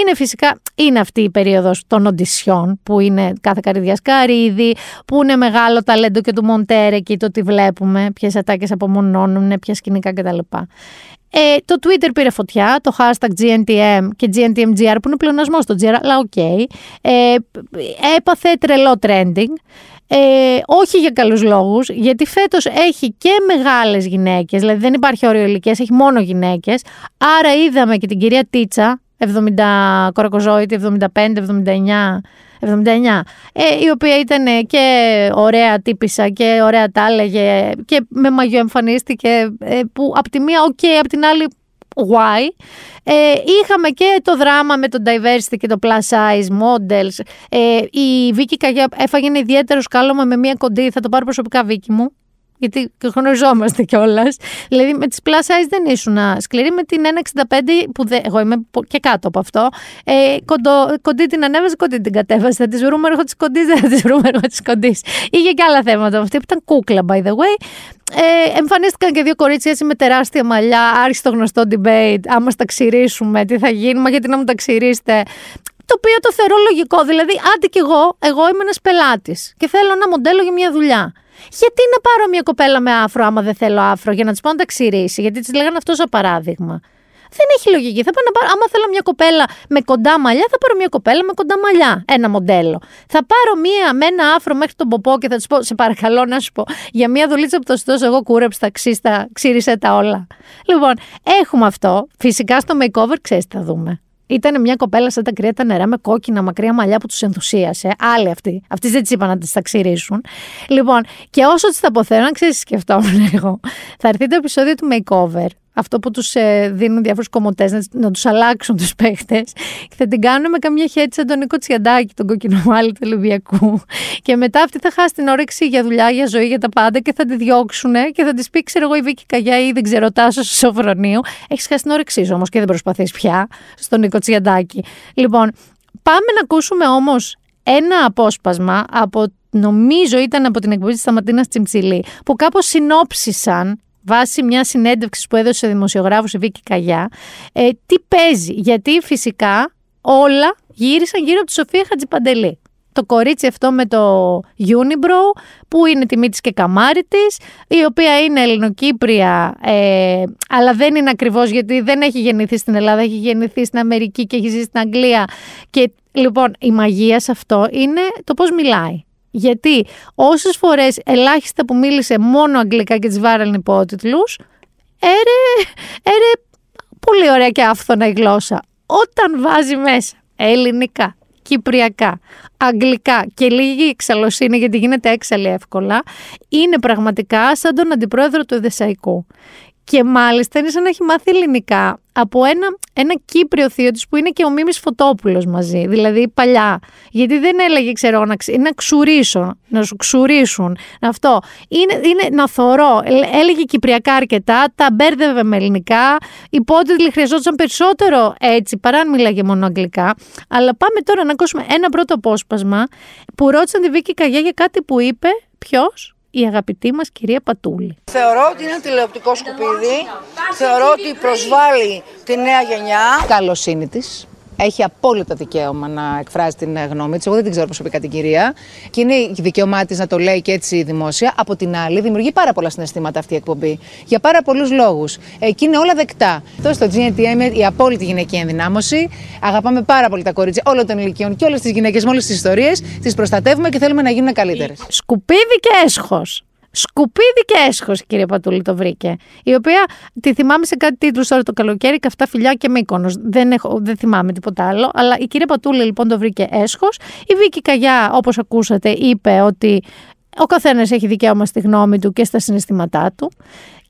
Είναι φυσικά, είναι αυτή η περίοδος των οντισιών που είναι κάθε καρυδιάς καρύδι, που είναι μεγάλο ταλέντο και του μοντέρ, ε, και το τι βλέπουμε, ποιες ατάκες απομονώνουν, ποια σκηνικά κτλ. Ε, το Twitter πήρε φωτιά, το hashtag GNTM και GNTMGR που είναι πλεονασμός στο GR, αλλά ok. Okay. Ε, έπαθε τρελό trending. Ε, όχι για καλούς λόγους, γιατί φέτος έχει και μεγάλες γυναίκες, δηλαδή δεν υπάρχει όριο ηλικίας, έχει μόνο γυναίκες. Άρα είδαμε και την κυρία Τίτσα, 70 κορακοζώητη, 75, 79, 79, ε, η οποία ήταν και ωραία τύπισσα και ωραία τα έλεγε και με μαγιό εμφανίστηκε ε, που από τη μία ok, okay, από την άλλη why; Ε, είχαμε και το δράμα με το diversity και το plus size models. Ε, η Βίκη Καγιά έφαγε ένα ιδιαίτερο σκάλωμα με μία κοντή, θα το πάρω προσωπικά Βίκη μου γιατί γνωριζόμαστε κιόλας. Δηλαδή με τις plus size δεν ήσουν σκληρή, με την 1,65 που δεν, εγώ είμαι και κάτω από αυτό. Ε, κοντό, κοντή την ανέβαζε, κοντή την κατέβαζε. Θα τη βρούμε έργο της κοντής, δεν θα τη βρούμε έργο της κοντής. Είχε και άλλα θέματα αυτή που ήταν κούκλα, by the way. Ε, εμφανίστηκαν και δύο κορίτσια έτσι με τεράστια μαλλιά. Άρχισε το γνωστό debate. Άμα στα ξηρίσουμε, τι θα γίνει, μα γιατί να μου τα ξηρίσετε. Το οποίο το θεωρώ λογικό. Δηλαδή, άντε κι εγώ, εγώ είμαι ένας πελάτης και θέλω ένα μοντέλο για μια δουλειά. Γιατί να πάρω μια κοπέλα με άφρο, άμα δεν θέλω άφρο, για να της πω να τα ξηρίσει, γιατί της λέγανε αυτός σαν παράδειγμα. Δεν έχει λογική. Θα πάω να πάρω, άμα θέλω μια κοπέλα με κοντά μαλλιά, θα πάρω μια κοπέλα με κοντά μαλλιά. Ένα μοντέλο. Θα πάρω μια με ένα άφρο μέχρι τον ποπό και θα της πω, σε παρακαλώ να σου πω, για μια δουλίτσα που θα σου δώσω εγώ κούρεψα, ξύστα, ξύρισε τα όλα. Λοιπόν, έχουμε αυτό. Φυσικά στο makeover ξέρεις τι θα δούμε. Ήταν μια κοπέλα σαν τα κρύα τα νερά με κόκκινα μακριά μαλλιά που τους ενθουσίασε. Άλλοι αυτοί. Αυτοί δεν τη είπαν να τις τα ξυρίσουν. Λοιπόν, και όσο τις τα αποθέτουν, ξέρει, σκεφτόμουν [laughs] εγώ. Θα έρθει το επεισόδιο του makeover αυτό που τους ε, δίνουν διάφορους κομμωτές να, να τους αλλάξουν τους παίχτες. Και θα την κάνουν με καμιά χέτσα σαν τον Νίκο Τσιαντάκη, τον κοκκινομάλι του Ολυμπιακού. Και μετά αυτή θα χάσει την όρεξη για δουλειά, για ζωή, για τα πάντα και θα τη διώξουν και θα της πει ξέρω εγώ η Βίκη Καγιά ή δεν ξέρω τάσο στο Σοφρονίου έχεις χάσει την όρεξή σου όμως και δεν προσπαθείς πια στον Νίκο Τσιαντάκη. Λοιπόν πάμε να ακούσουμε όμως ένα απόσπασμα από νομίζω ήταν από την εκπομπή της Σταματίνας Τσιμψιλή που κάπως συνόψισαν βάσει μια συνέντευξης που έδωσε σε δημοσιογράφου η Βίκη Καγιά, ε, τι παίζει. Γιατί φυσικά όλα γύρισαν γύρω από τη Σοφία Χατζηπαντελή. Το κορίτσι αυτό με το Unibrow, που είναι τιμή της και καμάρι της, η οποία είναι Ελληνοκύπρια, ε, αλλά δεν είναι ακριβώς γιατί δεν έχει γεννηθεί στην Ελλάδα, έχει γεννηθεί στην Αμερική και έχει ζήσει στην Αγγλία. Και λοιπόν η μαγεία σε αυτό είναι το πώς μιλάει. Γιατί όσες φορές ελάχιστα που μίλησε μόνο αγγλικά και τη βάραλαν υπότιτλους, έρε, έρε πολύ ωραία και άφθονα η γλώσσα. Όταν βάζει μέσα ελληνικά, κυπριακά, αγγλικά και λίγη εξαλωσύνη γιατί γίνεται έξαλλη εύκολα, είναι πραγματικά σαν τον αντιπρόεδρο του Εδεσαϊκού. Και μάλιστα είναι σαν να έχει μάθει ελληνικά από ένα, ένα Κύπριο θείο της που είναι και ο Μίμης Φωτόπουλος μαζί, δηλαδή παλιά. Γιατί δεν έλεγε, ξέρω, να, να ξουρίσω, να σου ξουρίσουν, αυτό. Είναι, είναι να θωρώ. Έλεγε Κυπριακά αρκετά, τα μπέρδευε με ελληνικά. Οι υπότιτλοι χρειαζόταν περισσότερο έτσι, παρά αν μίλαγε μόνο αγγλικά. Αλλά πάμε τώρα να ακούσουμε ένα πρώτο απόσπασμα που ρώτησαν τη Βίκη Καγιά για κάτι που είπε. Ποιος; Η αγαπητή μας κυρία Πατούλη. Θεωρώ ότι είναι ένα τηλεοπτικό σκουπίδι, θεωρώ ότι προσβάλλει τη νέα γενιά. Καλοσύνη της, έχει απόλυτο δικαίωμα να εκφράζει την γνώμη της. Εγώ δεν την ξέρω προσωπικά την κυρία. Και είναι η δικαίωμά της να το λέει και έτσι δημόσια. Από την άλλη, δημιουργεί πάρα πολλά συναισθήματα αυτή η εκπομπή. Για πάρα πολλούς λόγους. Εκεί είναι όλα δεκτά. Αυτό στο GNTM η απόλυτη γυναική ενδυνάμωση. Αγαπάμε πάρα πολύ τα κορίτσια όλων των ηλικιών και όλες τις γυναίκες με όλες τις ιστορίες. Τις προστατεύουμε και θέλουμε να γίνουν καλύτερες. Σκουπίδι και έσχος. Σκουπίδι και έσχος, κύριε Πατούλη, το βρήκε. Η οποία τη θυμάμαι σε κάτι τίτλους τώρα το καλοκαίρι, καυτά φιλιά και μήκονο. Δεν, έχω, δεν θυμάμαι τίποτα άλλο. Αλλά η κυρία Πατούλη λοιπόν το βρήκε έσχος. Η Βίκη Καγιά, όπως ακούσατε, είπε ότι ο καθένας έχει δικαίωμα στη γνώμη του και στα συναισθήματά του.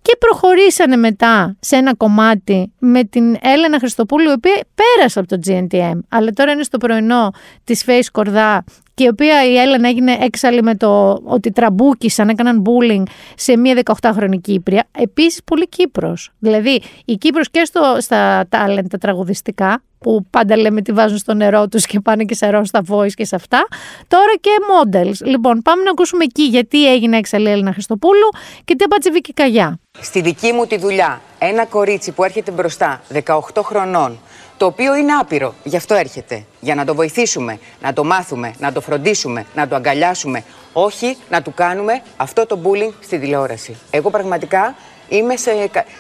Και προχωρήσανε μετά σε ένα κομμάτι με την Έλενα Χριστοπούλου, η οποία πέρασε από το GNTM, αλλά τώρα είναι στο πρωινό της Face Κορδά και η οποία η Έλενα έγινε έξαλλη με το ότι τραμπούκησαν, έκαναν bullying σε μία 18χρονη Κύπρια. Επίσης πολύ Κύπρος. Δηλαδή η Κύπρος και στο, στα talent τα τραγουδιστικά που πάντα λέμε τι βάζουν στο νερό τους και πάνε και σε στα voice και σε αυτά. Τώρα και models. Λοιπόν, πάμε να ακούσουμε εκεί γιατί έγινε έξαλλη Έλληνα Χριστοπούλου και τι έπατσε Βίκη Καγιά. Στη δική μου τη δουλειά, ένα κορίτσι που έρχεται μπροστά 18 χρονών, το οποίο είναι άπειρο. Γι' αυτό έρχεται. Για να το βοηθήσουμε, να το μάθουμε, να το φροντίσουμε, να το αγκαλιάσουμε. Όχι να του κάνουμε αυτό το bullying στη τηλεόραση. Εγώ πραγματικά είμαι σε.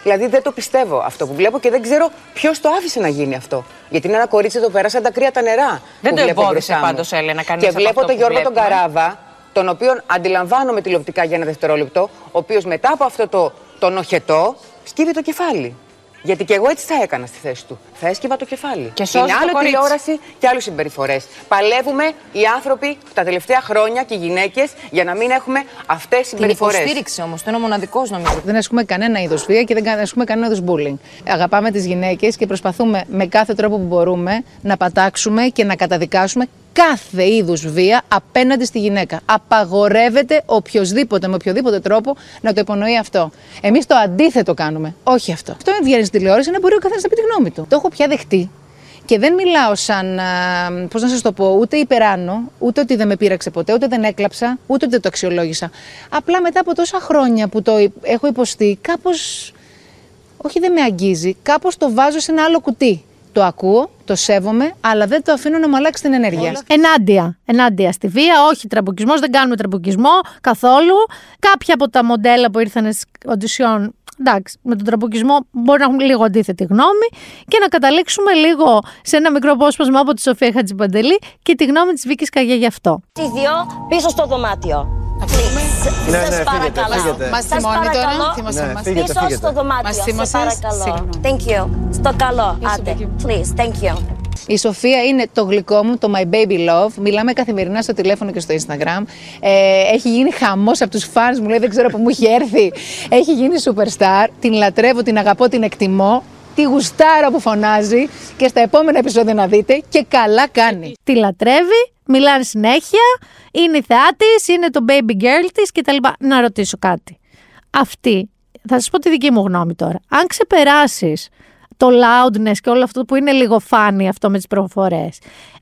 Δηλαδή δεν το πιστεύω αυτό που βλέπω και δεν ξέρω ποιος το άφησε να γίνει αυτό. Γιατί είναι ένα κορίτσι το πέρασαν τα κρύα τα νερά. Δεν το εμπόδισε πάντως, Έλενα, Και βλέπω τον Γιώργο τον Καράβα, τον οποίο αντιλαμβάνομαι τηλεοπτικά για ένα δευτερόλεπτο, ο οποίος μετά από αυτό το, το νοχετό σκύβει το κεφάλι. Γιατί και εγώ έτσι θα έκανα στη θέση του. Θα έσκυβα το κεφάλι. Και Είναι άλλο τηλεόραση και άλλε συμπεριφορές. Παλεύουμε οι άνθρωποι τα τελευταία χρόνια και οι γυναίκες για να μην έχουμε αυτές τις συμπεριφορές. Την υποστήριξη όμως, το είναι ο μοναδικός νομίζω. Δεν ασκούμε κανένα είδος βία και δεν ασκούμε κανένα είδος bullying. Αγαπάμε τις γυναίκες και προσπαθούμε με κάθε τρόπο που μπορούμε να πατάξουμε και να καταδικάσουμε κάθε είδους βία απέναντι στη γυναίκα. Απαγορεύεται οποιοδήποτε με οποιοδήποτε τρόπο να το υπονοεί αυτό. Εμείς το αντίθετο κάνουμε. Όχι αυτό. Αυτό είναι βγαίνει στη τηλεόραση να μπορεί ο καθένας να πει τη γνώμη του. Το έχω πια δεχτεί. Και δεν μιλάω σαν, πώς να σας το πω, ούτε υπεράνω, ούτε ότι δεν με πείραξε ποτέ, ούτε δεν έκλαψα, ούτε ότι δεν το αξιολόγησα. Απλά μετά από τόσα χρόνια που το έχω υποστεί, κάπως, όχι δεν με αγγίζει, κάπως το βάζω σε ένα άλλο κουτί το ακούω, το σέβομαι, αλλά δεν το αφήνω να μου αλλάξει την ενέργεια. Ενάντια. Ενάντια στη βία, όχι τραμπουκισμό, δεν κάνουμε τραμπουκισμό καθόλου. Κάποια από τα μοντέλα που ήρθαν στις οντισιόν, εντάξει, με τον τραμπουκισμό μπορεί να έχουν λίγο αντίθετη γνώμη και να καταλήξουμε λίγο σε ένα μικρό απόσπασμα από τη Σοφία Χατζιπαντελή και τη γνώμη της Βίκης Καγιά γι' αυτό. Τις δύο πίσω στο δωμάτιο. Ναι, ναι, φύγετε, φύγετε. Μας θυμώνει τώρα, θυμάσαι μας. Φύγετε, Πίσω στο δωμάτιο, σε παρακαλώ. Thank you. Στο καλό, άντε. Please, thank you. Η Σοφία είναι το γλυκό μου, το my baby love. Μιλάμε καθημερινά στο τηλέφωνο και στο Instagram. Ε, έχει γίνει χαμός από τους fans μου, λέει δεν ξέρω από μου έχει έρθει. Έχει γίνει superstar. Την λατρεύω, την αγαπώ, την εκτιμώ. Τη γουστάρα που φωνάζει και στα επόμενα επεισόδια να δείτε και καλά κάνει. Τη λατρεύει, μιλάνε συνέχεια, είναι η θεά της, είναι το baby girl της κτλ. Να ρωτήσω κάτι. Αυτή, θα σας πω τη δική μου γνώμη τώρα. Αν ξεπεράσεις το loudness και όλο αυτό που είναι λίγο φάνη αυτό με τις προφορές.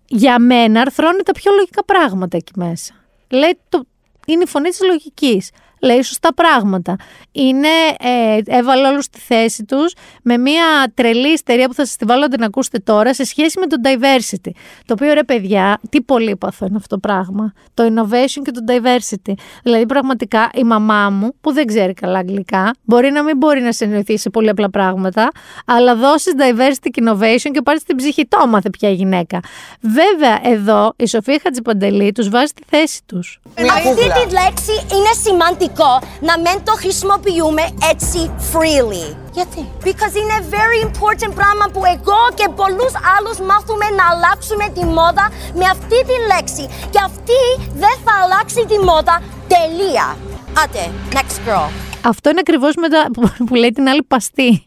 Για μένα αρθρώνει τα πιο λογικά πράγματα εκεί μέσα. Λέει, το, είναι η φωνή της λογικής. Λέει σωστά πράγματα. Είναι, ε, έβαλε όλους στη θέση τους με μια τρελή ιστερία που θα σας τη βάλω να την ακούσετε τώρα σε σχέση με το diversity. Το οποίο ρε παιδιά, τι πολύπαθο είναι αυτό το πράγμα. Το innovation και το diversity. Δηλαδή, πραγματικά η μαμά μου, που δεν ξέρει καλά αγγλικά, μπορεί να μην μπορεί να συνεννοηθεί σε πολύ απλά πράγματα, αλλά δώσεις diversity και innovation και πάρει την ψυχή. Το έμαθε πια η γυναίκα. Βέβαια, εδώ η Σοφία Χατζηπαντελή τους βάζει τη θέση τους. Αυτή τη λέξη είναι σημαντικό να μην το χρησιμοποιούμε έτσι freely. Γιατί; Because είναι very important πράγμα που εγώ και πολλούς άλλους μάθουμε να αλλάξουμε τη μόδα με αυτή τη λέξη. Και αυτή δεν θα αλλάξει τη μόδα. Τελεία. Άτε, next girl. Αυτό είναι ακριβώς μετά [laughs] που λέει την άλλη παστή.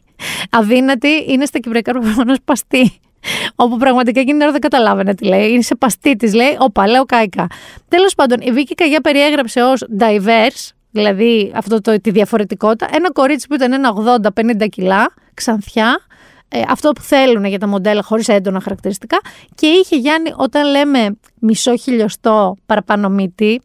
Αδύνατη είναι στα κυπριακά προφανώς παστή. Όπου πραγματικά εκείνη την ώρα δεν καταλάβαινε τι λέει. Είναι σε παστή της, λέει. Όπα, λέω κάικα. Τέλος πάντων, η Βίκη Καγιά περιέγραψε ως diverse, δηλαδή αυτό το, τη διαφορετικότητα, ένα κορίτσι που ήταν ένα 80-50 κιλά, ξανθιά, ε, αυτό που θέλουν για τα μοντέλα χωρίς έντονα χαρακτηριστικά. Και είχε Γιάννη όταν λέμε μισό χιλιοστό παραπάνω μύτη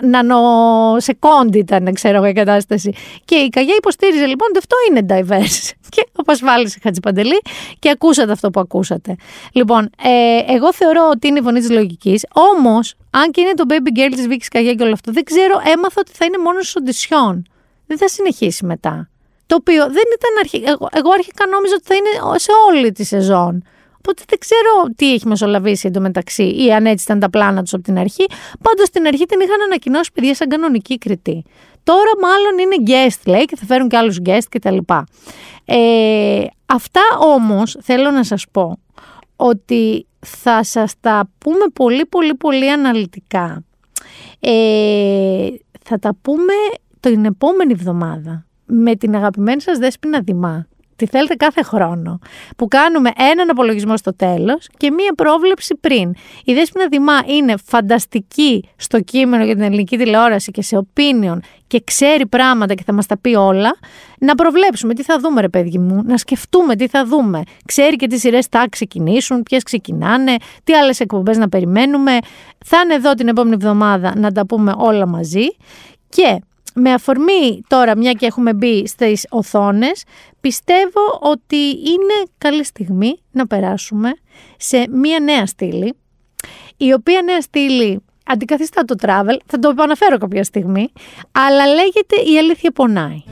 νανοσεκόντι ήταν ξέρω εγώ η κατάσταση. Και η Καγιά υποστήριζε λοιπόν ότι αυτό είναι diverse. [laughs] Και απασφάλισε Χατζηπαντελή και ακούσατε αυτό που ακούσατε. Λοιπόν ε, εγώ θεωρώ ότι είναι η φωνή της λογικής. Όμως αν και είναι το baby girl της Βίκης Καγιά και όλο αυτό δεν ξέρω έμαθα ότι θα είναι μόνος στους οντισιόν δεν θα συνεχίσει μετά το οποίο δεν ήταν αρχικά. Εγώ, εγώ αρχικά νόμιζα ότι θα είναι σε όλη τη σεζόν. Οπότε δεν ξέρω τι έχει μεσολαβήσει εντωμεταξύ ή αν έτσι ήταν τα πλάνα τους από την αρχή. Πάντως στην αρχή την είχαν ανακοινώσει παιδιά σαν κανονική κριτή. Τώρα μάλλον είναι guest λέει και θα φέρουν και άλλους guest κτλ. Ε, αυτά όμως θέλω να σας πω ότι θα σας τα πούμε πολύ πολύ πολύ αναλυτικά. Ε, θα τα πούμε την επόμενη εβδομάδα με την αγαπημένη σας Δέσποινα Δημά, τη θέλετε κάθε χρόνο, που κάνουμε έναν απολογισμό στο τέλος και μία πρόβλεψη πριν. Η Δέσποινα Δημά είναι φανταστική στο κείμενο για την ελληνική τηλεόραση και σε opinion και ξέρει πράγματα και θα μας τα πει όλα, να προβλέψουμε τι θα δούμε ρε παιδί μου, να σκεφτούμε τι θα δούμε. Ξέρει και τι σειρές θα ξεκινήσουν, ποιες ξεκινάνε, τι άλλες εκπομπές να περιμένουμε. Θα είναι εδώ την επόμενη εβδομάδα να τα πούμε όλα μαζί και με αφορμή τώρα, μια και έχουμε μπει στις οθόνες, πιστεύω ότι είναι καλή στιγμή να περάσουμε σε μια νέα στήλη, η οποία νέα στήλη αντικαθιστά το travel, θα το επαναφέρω κάποια στιγμή, αλλά λέγεται «Η αλήθεια πονάει».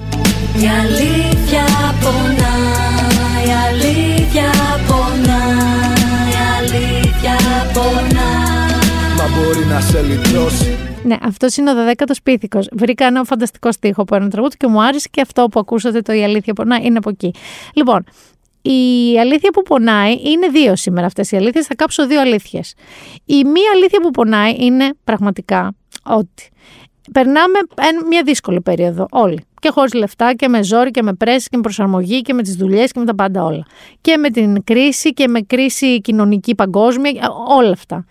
Η αλήθεια πονάει, η αλήθεια πονάει, μπορεί να σε λυτρώσει ναι, αυτός είναι ο δωδέκατος πίθηκος. Βρήκα ένα φανταστικό στίχο από ένα τραγούδι και μου άρεσε και αυτό που ακούσατε το Η Αλήθεια Πονάει είναι από εκεί. Λοιπόν, η αλήθεια που πονάει είναι δύο σήμερα αυτές οι αλήθειες. Θα κάψω δύο αλήθειες. Η μία αλήθεια που πονάει είναι πραγματικά ότι περνάμε μια δύσκολη περίοδο όλοι. Και χωρίς λεφτά και με ζόρι και με πρέση και με προσαρμογή και με τις δουλειές και με τα πάντα όλα. Και με την κρίση και με κρίση κοινωνική παγκόσμια, όλα αυτά.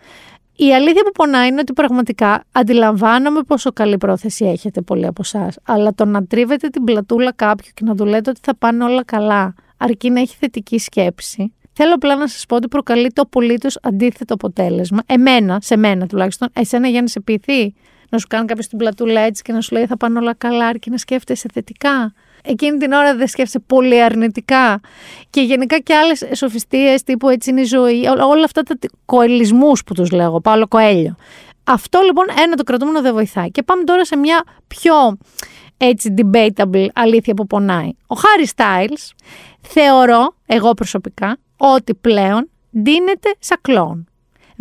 Η αλήθεια που πονάει είναι ότι πραγματικά αντιλαμβάνομαι πόσο καλή πρόθεση έχετε πολλοί από εσάς. Αλλά το να τρίβετε την πλατούλα κάποιου και να του λέτε ότι θα πάνε όλα καλά, αρκεί να έχει θετική σκέψη. Θέλω απλά να σας πω ότι προκαλεί το απολύτως αντίθετο αποτέλεσμα. Εμένα, σε μένα τουλάχιστον, εσένα για να σε ποιηθεί. Να σου κάνει κάποιος την πλατούλα έτσι και να σου λέει θα πάνε όλα καλά, αρκεί να σκέφτεσαι θετικά εκείνη την ώρα δεν σκέφτεσαι πολύ αρνητικά. Και γενικά και άλλες σοφιστίες τύπου έτσι είναι η ζωή, όλα αυτά τα κοελισμούς που τους λέγω, Παύλο Κοέλιο. Αυτό λοιπόν ένα το κρατούμενο δεν βοηθάει. Και πάμε τώρα σε μια πιο έτσι debatable αλήθεια που πονάει. Ο Χάρι Styles θεωρώ, εγώ προσωπικά, ότι πλέον ντύνεται σαν κλόν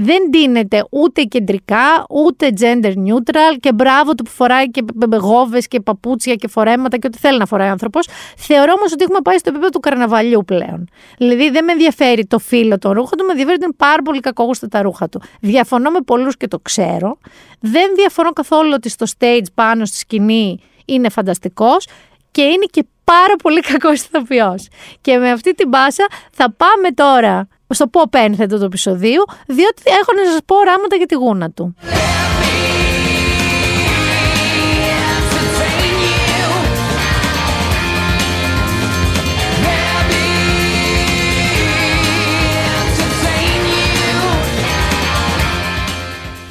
δεν ντύνεται ούτε κεντρικά, ούτε gender neutral και μπράβο του που φοράει και γόβες και παπούτσια και φορέματα και ό,τι θέλει να φοράει ο άνθρωπος. Θεωρώ όμως ότι έχουμε πάει στο επίπεδο του καρναβαλιού πλέον. Δηλαδή δεν με ενδιαφέρει το φύλλο των ρούχων του, με ενδιαφέρει ότι είναι πάρα πολύ κακόγουστα τα ρούχα του. Διαφωνώ με πολλούς και το ξέρω. Δεν διαφωνώ καθόλου ότι στο stage πάνω στη σκηνή είναι φανταστικός και είναι και πάρα πολύ κακός ηθοποιός. Και με αυτή την πάσα θα πάμε τώρα στο πω ένθετο του επεισοδίου, διότι έχω να σας πω οράματα για τη γούνα του.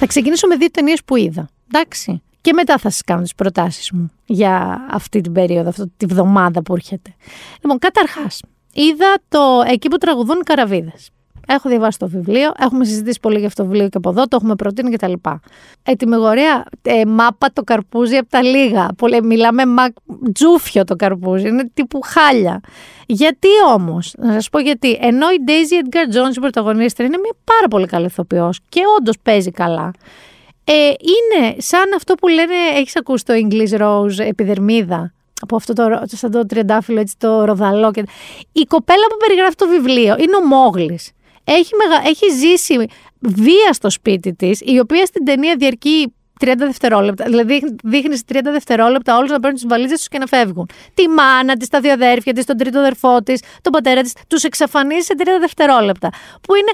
Θα ξεκινήσω με δύο ταινίες που είδα. Εντάξει. Και μετά θα σας κάνω τις προτάσεις μου για αυτή την περίοδο, αυτή τη βδομάδα που έρχεται. Λοιπόν, καταρχάς, είδα το εκεί που τραγουδούν οι καραβίδες. Έχω διαβάσει το βιβλίο, έχουμε συζητήσει πολύ για αυτό το βιβλίο και από εδώ, το έχουμε προτείνει κτλ. Ετοιμιγορία, ε, μάπα το καρπούζι από τα λίγα. Πολύ, μιλάμε μα, τζούφιο το καρπούζι, είναι τύπου χάλια. Γιατί όμως, να σας πω γιατί, ενώ η Daisy Edgar Jones, η πρωταγωνίστρια, είναι μια πάρα πολύ καλή ηθοποιός και όντως παίζει καλά. Ε, είναι σαν αυτό που λένε, έχεις ακούσει το English Rose επιδερμίδα, από αυτό το, σαν το τριαντάφυλλο, έτσι το ροδαλό. Και... Η κοπέλα που περιγράφει το βιβλίο είναι ο Μόγλης έχει, μεγα... έχει ζήσει βία στο σπίτι της, η οποία στην ταινία διαρκεί 30 δευτερόλεπτα. Δηλαδή, δείχνει σε 30 δευτερόλεπτα όλους να παίρνουν τις βαλίτσες τους και να φεύγουν. Τη μάνα της, τα δύο αδέρφια της, τον τρίτο αδερφό της, τον πατέρα της, τους εξαφανίζει σε 30 δευτερόλεπτα. Που είναι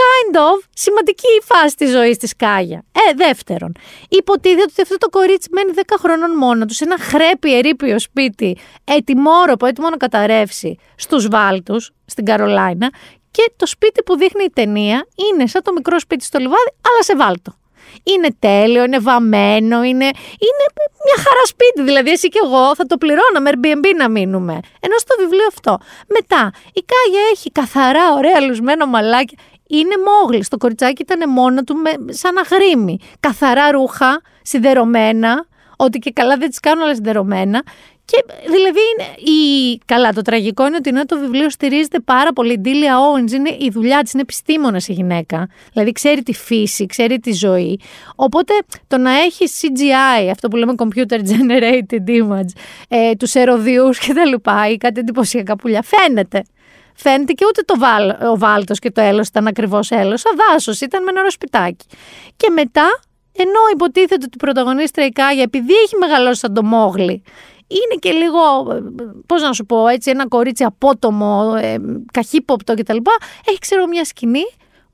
kind of σημαντική η φάση της ζωής της Κάγια. Ε, δεύτερον, υποτίθεται ότι αυτό το κορίτσι μένει 10 χρονών μόνο τους σε ένα χρέπι ερήπιο σπίτι, έτοιμόρροπο, έτοιμο να καταρρεύσει στους βάλτους στην Καρολάινα και το σπίτι που δείχνει η ταινία είναι σαν το μικρό σπίτι στο λιβάδι, αλλά σε βάλτο. Είναι τέλειο, είναι βαμμένο, είναι, είναι μια χαρά σπίτι. Δηλαδή, εσύ και εγώ θα το πληρώναμε Airbnb να μείνουμε. Ενώ στο βιβλίο αυτό. Μετά, η Κάγια έχει καθαρά, ωραία, λουσμένο μαλάκι. Είναι μόγλη. Το κοριτσάκι ήταν μόνο του με, σαν αγρίμι. Καθαρά ρούχα, σιδερωμένα. Ότι και καλά δεν τις κάνουν όλα σιδερωμένα. Και δηλαδή, είναι η... καλά, το τραγικό είναι ότι ενώ το βιβλίο στηρίζεται πάρα πολύ. Η Ντίλια Owens είναι η δουλειά της, είναι επιστήμονας η γυναίκα. Δηλαδή, ξέρει τη φύση, ξέρει τη ζωή. Οπότε το να έχει CGI, αυτό που λέμε computer generated image, ε, τους ερωδιούς κτλ. ή κάτι εντυπωσιακά πουλιά, φαίνεται. Φαίνεται και ούτε το βάλ, ο βάλτος και το έλος ήταν ακριβώς έλος, δάσος ήταν με ένα σπιτάκι. Και μετά, ενώ υποτίθεται ότι η πρωταγωνίστρια η Κάγια, επειδή έχει μεγαλώσει σαν το Μόγλι, είναι και λίγο, πώς να σου πω, έτσι, ένα κορίτσι απότομο, ε, καχύποπτο κτλ. Έχει ξέρω μια σκηνή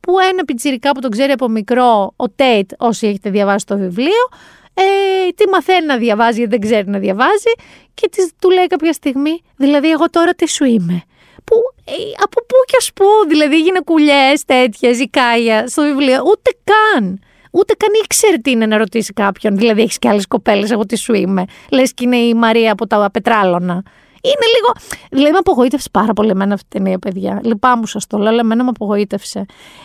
που ένα πιτσιρικά που τον ξέρει από μικρό, ο Τέιτ, όσοι έχετε διαβάσει το βιβλίο, ε, τι μαθαίνει να διαβάζει γιατί δεν ξέρει να διαβάζει και της, του λέει κάποια στιγμή, δηλαδή εγώ τώρα τι σου είμαι. Που, ε, από πού και ας πού, δηλαδή έγινε κουλιές τέτοιες, η Κάια στο βιβλίο, ούτε καν. Ούτε καν ήξερε τι είναι να ρωτήσει κάποιον. Δηλαδή, έχεις και άλλες κοπέλες, εγώ τις σου είμαι. Λες και είναι η Μαρία από τα πετράλωνα. Είναι λίγο. Δηλαδή, με απογοήτευσε πάρα πολύ εμένα αυτή την ταινία, παιδιά. Λυπάμαι σας το λέω, αλλά εμένα με απογοήτευσε.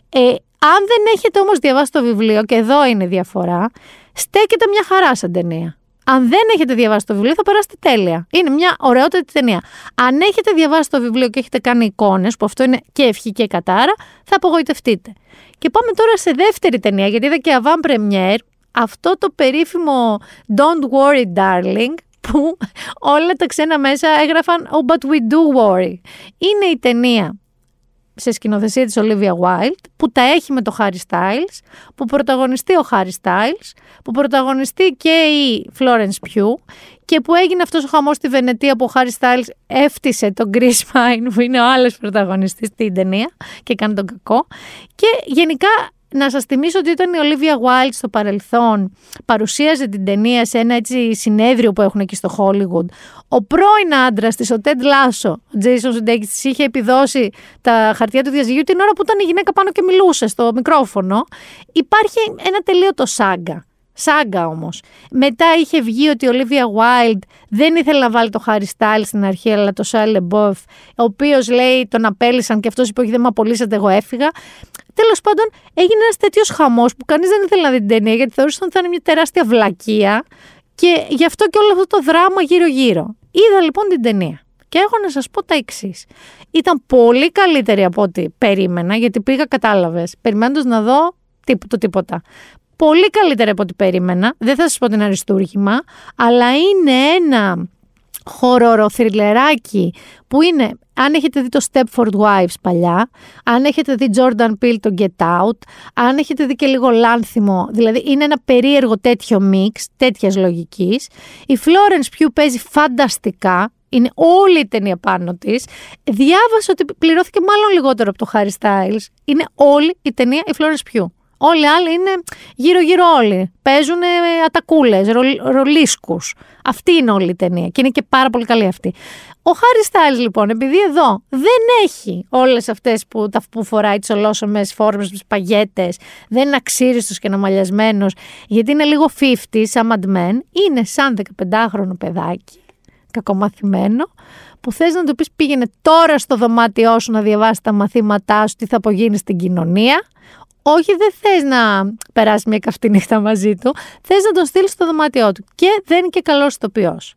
Ε, αν δεν έχετε όμως διαβάσει το βιβλίο, και εδώ είναι η διαφορά, στέκεται μια χαρά σαν ταινία. Αν δεν έχετε διαβάσει το βιβλίο, θα περάσετε τέλεια. Είναι μια ωραιότατη ταινία. Αν έχετε διαβάσει το βιβλίο και έχετε κάνει εικόνες, που αυτό είναι και ευχή και κατάρα, θα απογοητευτείτε. Και πάμε τώρα σε δεύτερη ταινία, γιατί είδα και avant premiere αυτό το περίφημο Don't Worry Darling, που όλα τα ξένα μέσα έγραφαν Oh, but we do worry. Είναι η ταινία σε σκηνοθεσία της Olivia Wilde, που τα έχει με το Harry Styles, που πρωταγωνιστεί ο Harry Styles, που πρωταγωνιστεί και η Florence Pugh και που έγινε αυτός ο χαμός στη Βενετία που ο Harry Styles έφτισε τον Chris Pine που είναι ο άλλος πρωταγωνιστής στην ταινία και κάνει τον κακό. Και γενικά να σας θυμίσω ότι όταν η Olivia Wilde στο παρελθόν παρουσίαζε την ταινία σε ένα έτσι συνέδριο που έχουν εκεί στο Hollywood, ο πρώην άντρας της, ο Ted Lasso, ο Jason Sudeikis, της είχε επιδώσει τα χαρτιά του διαζυγίου την ώρα που ήταν η γυναίκα πάνω και μιλούσε στο μικρόφωνο. Υπάρχει ένα τελείωτο σάγκα. Σάγκα όμως. Μετά είχε βγει ότι η Olivia Wilde δεν ήθελε να βάλει το Harry Styles στην αρχή, αλλά το Shia LaBeouf, ο οποίος λέει τον απέλησαν και αυτός είπε: Όχι, δεν με απολύσατε, εγώ έφυγα. Τέλος πάντων, έγινε ένας τέτοιος χαμός που κανείς δεν ήθελε να δει την ταινία, γιατί θεωρούσαν ότι θα είναι μια τεράστια βλακεία και γι' αυτό και όλο αυτό το δράμα γύρω-γύρω. Είδα λοιπόν την ταινία. Και έχω να σας πω τα εξής. Ήταν πολύ καλύτερη από ό,τι περίμενα, γιατί πήγα, κατάλαβες, περιμένοντας να δω το τίποτα. Πολύ καλύτερη από ό,τι περίμενα. Δεν θα σας πω την αριστούργημα, αλλά είναι ένα χοροροθριλεράκι που είναι, αν έχετε δει το Stepford Wives παλιά, αν έχετε δει Jordan Peele το Get Out, αν έχετε δει και λίγο λάνθιμο, δηλαδή είναι ένα περίεργο τέτοιο μίξ, τέτοιας λογικής. Η Florence Pugh παίζει φανταστικά, είναι όλη η ταινία πάνω της. Διάβασα ότι πληρώθηκε μάλλον λιγότερο από το Harry Styles. Είναι όλη η ταινία η Florence Pugh. Όλοι οι άλλοι είναι γύρω-γύρω όλοι. Παίζουν ατακούλες, ρολίσκους. Αυτή είναι όλη η ταινία και είναι και πάρα πολύ καλή αυτή. Ο Χάρι Στάιλς, λοιπόν, επειδή εδώ δεν έχει όλες αυτές που, που φοράει τις ολόσωμες φόρμες, τις παγέτες, δεν είναι αξίριστος και αναμαλιασμένο, γιατί είναι λίγο 50 σαν Mad Men, είναι σαν 15χρονο παιδάκι, κακομαθημένο, που θες να του πεις πήγαινε τώρα στο δωμάτιό σου να διαβάσεις τα μαθήματά σου, τι θα απογίνεις στην κοινωνία. Όχι, δεν θες να περάσεις μια καυτή νύχτα μαζί του. Θες να τον στείλεις στο δωμάτιό του. Και δεν είναι και καλός ηθοποιός.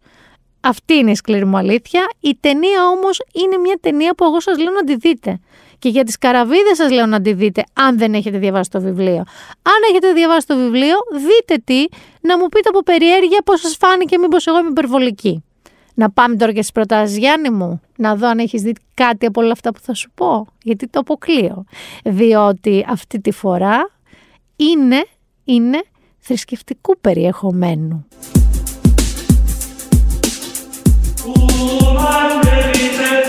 Αυτή είναι η σκληρή μου αλήθεια. Η ταινία όμως είναι μια ταινία που εγώ σας λέω να τη δείτε. Και για τις καραβίδες σας λέω να τη δείτε, αν δεν έχετε διαβάσει το βιβλίο. Αν έχετε διαβάσει το βιβλίο, δείτε τι, να μου πείτε από περιέργεια πώς σας φάνηκε, μήπως εγώ είμαι υπερβολική. Να πάμε τώρα και στις προτάσεις, Γιάννη μου, να δω αν έχεις δει κάτι από όλα αυτά που θα σου πω. Γιατί το αποκλείω. Διότι αυτή τη φορά είναι, είναι θρησκευτικού περιεχομένου. Δύο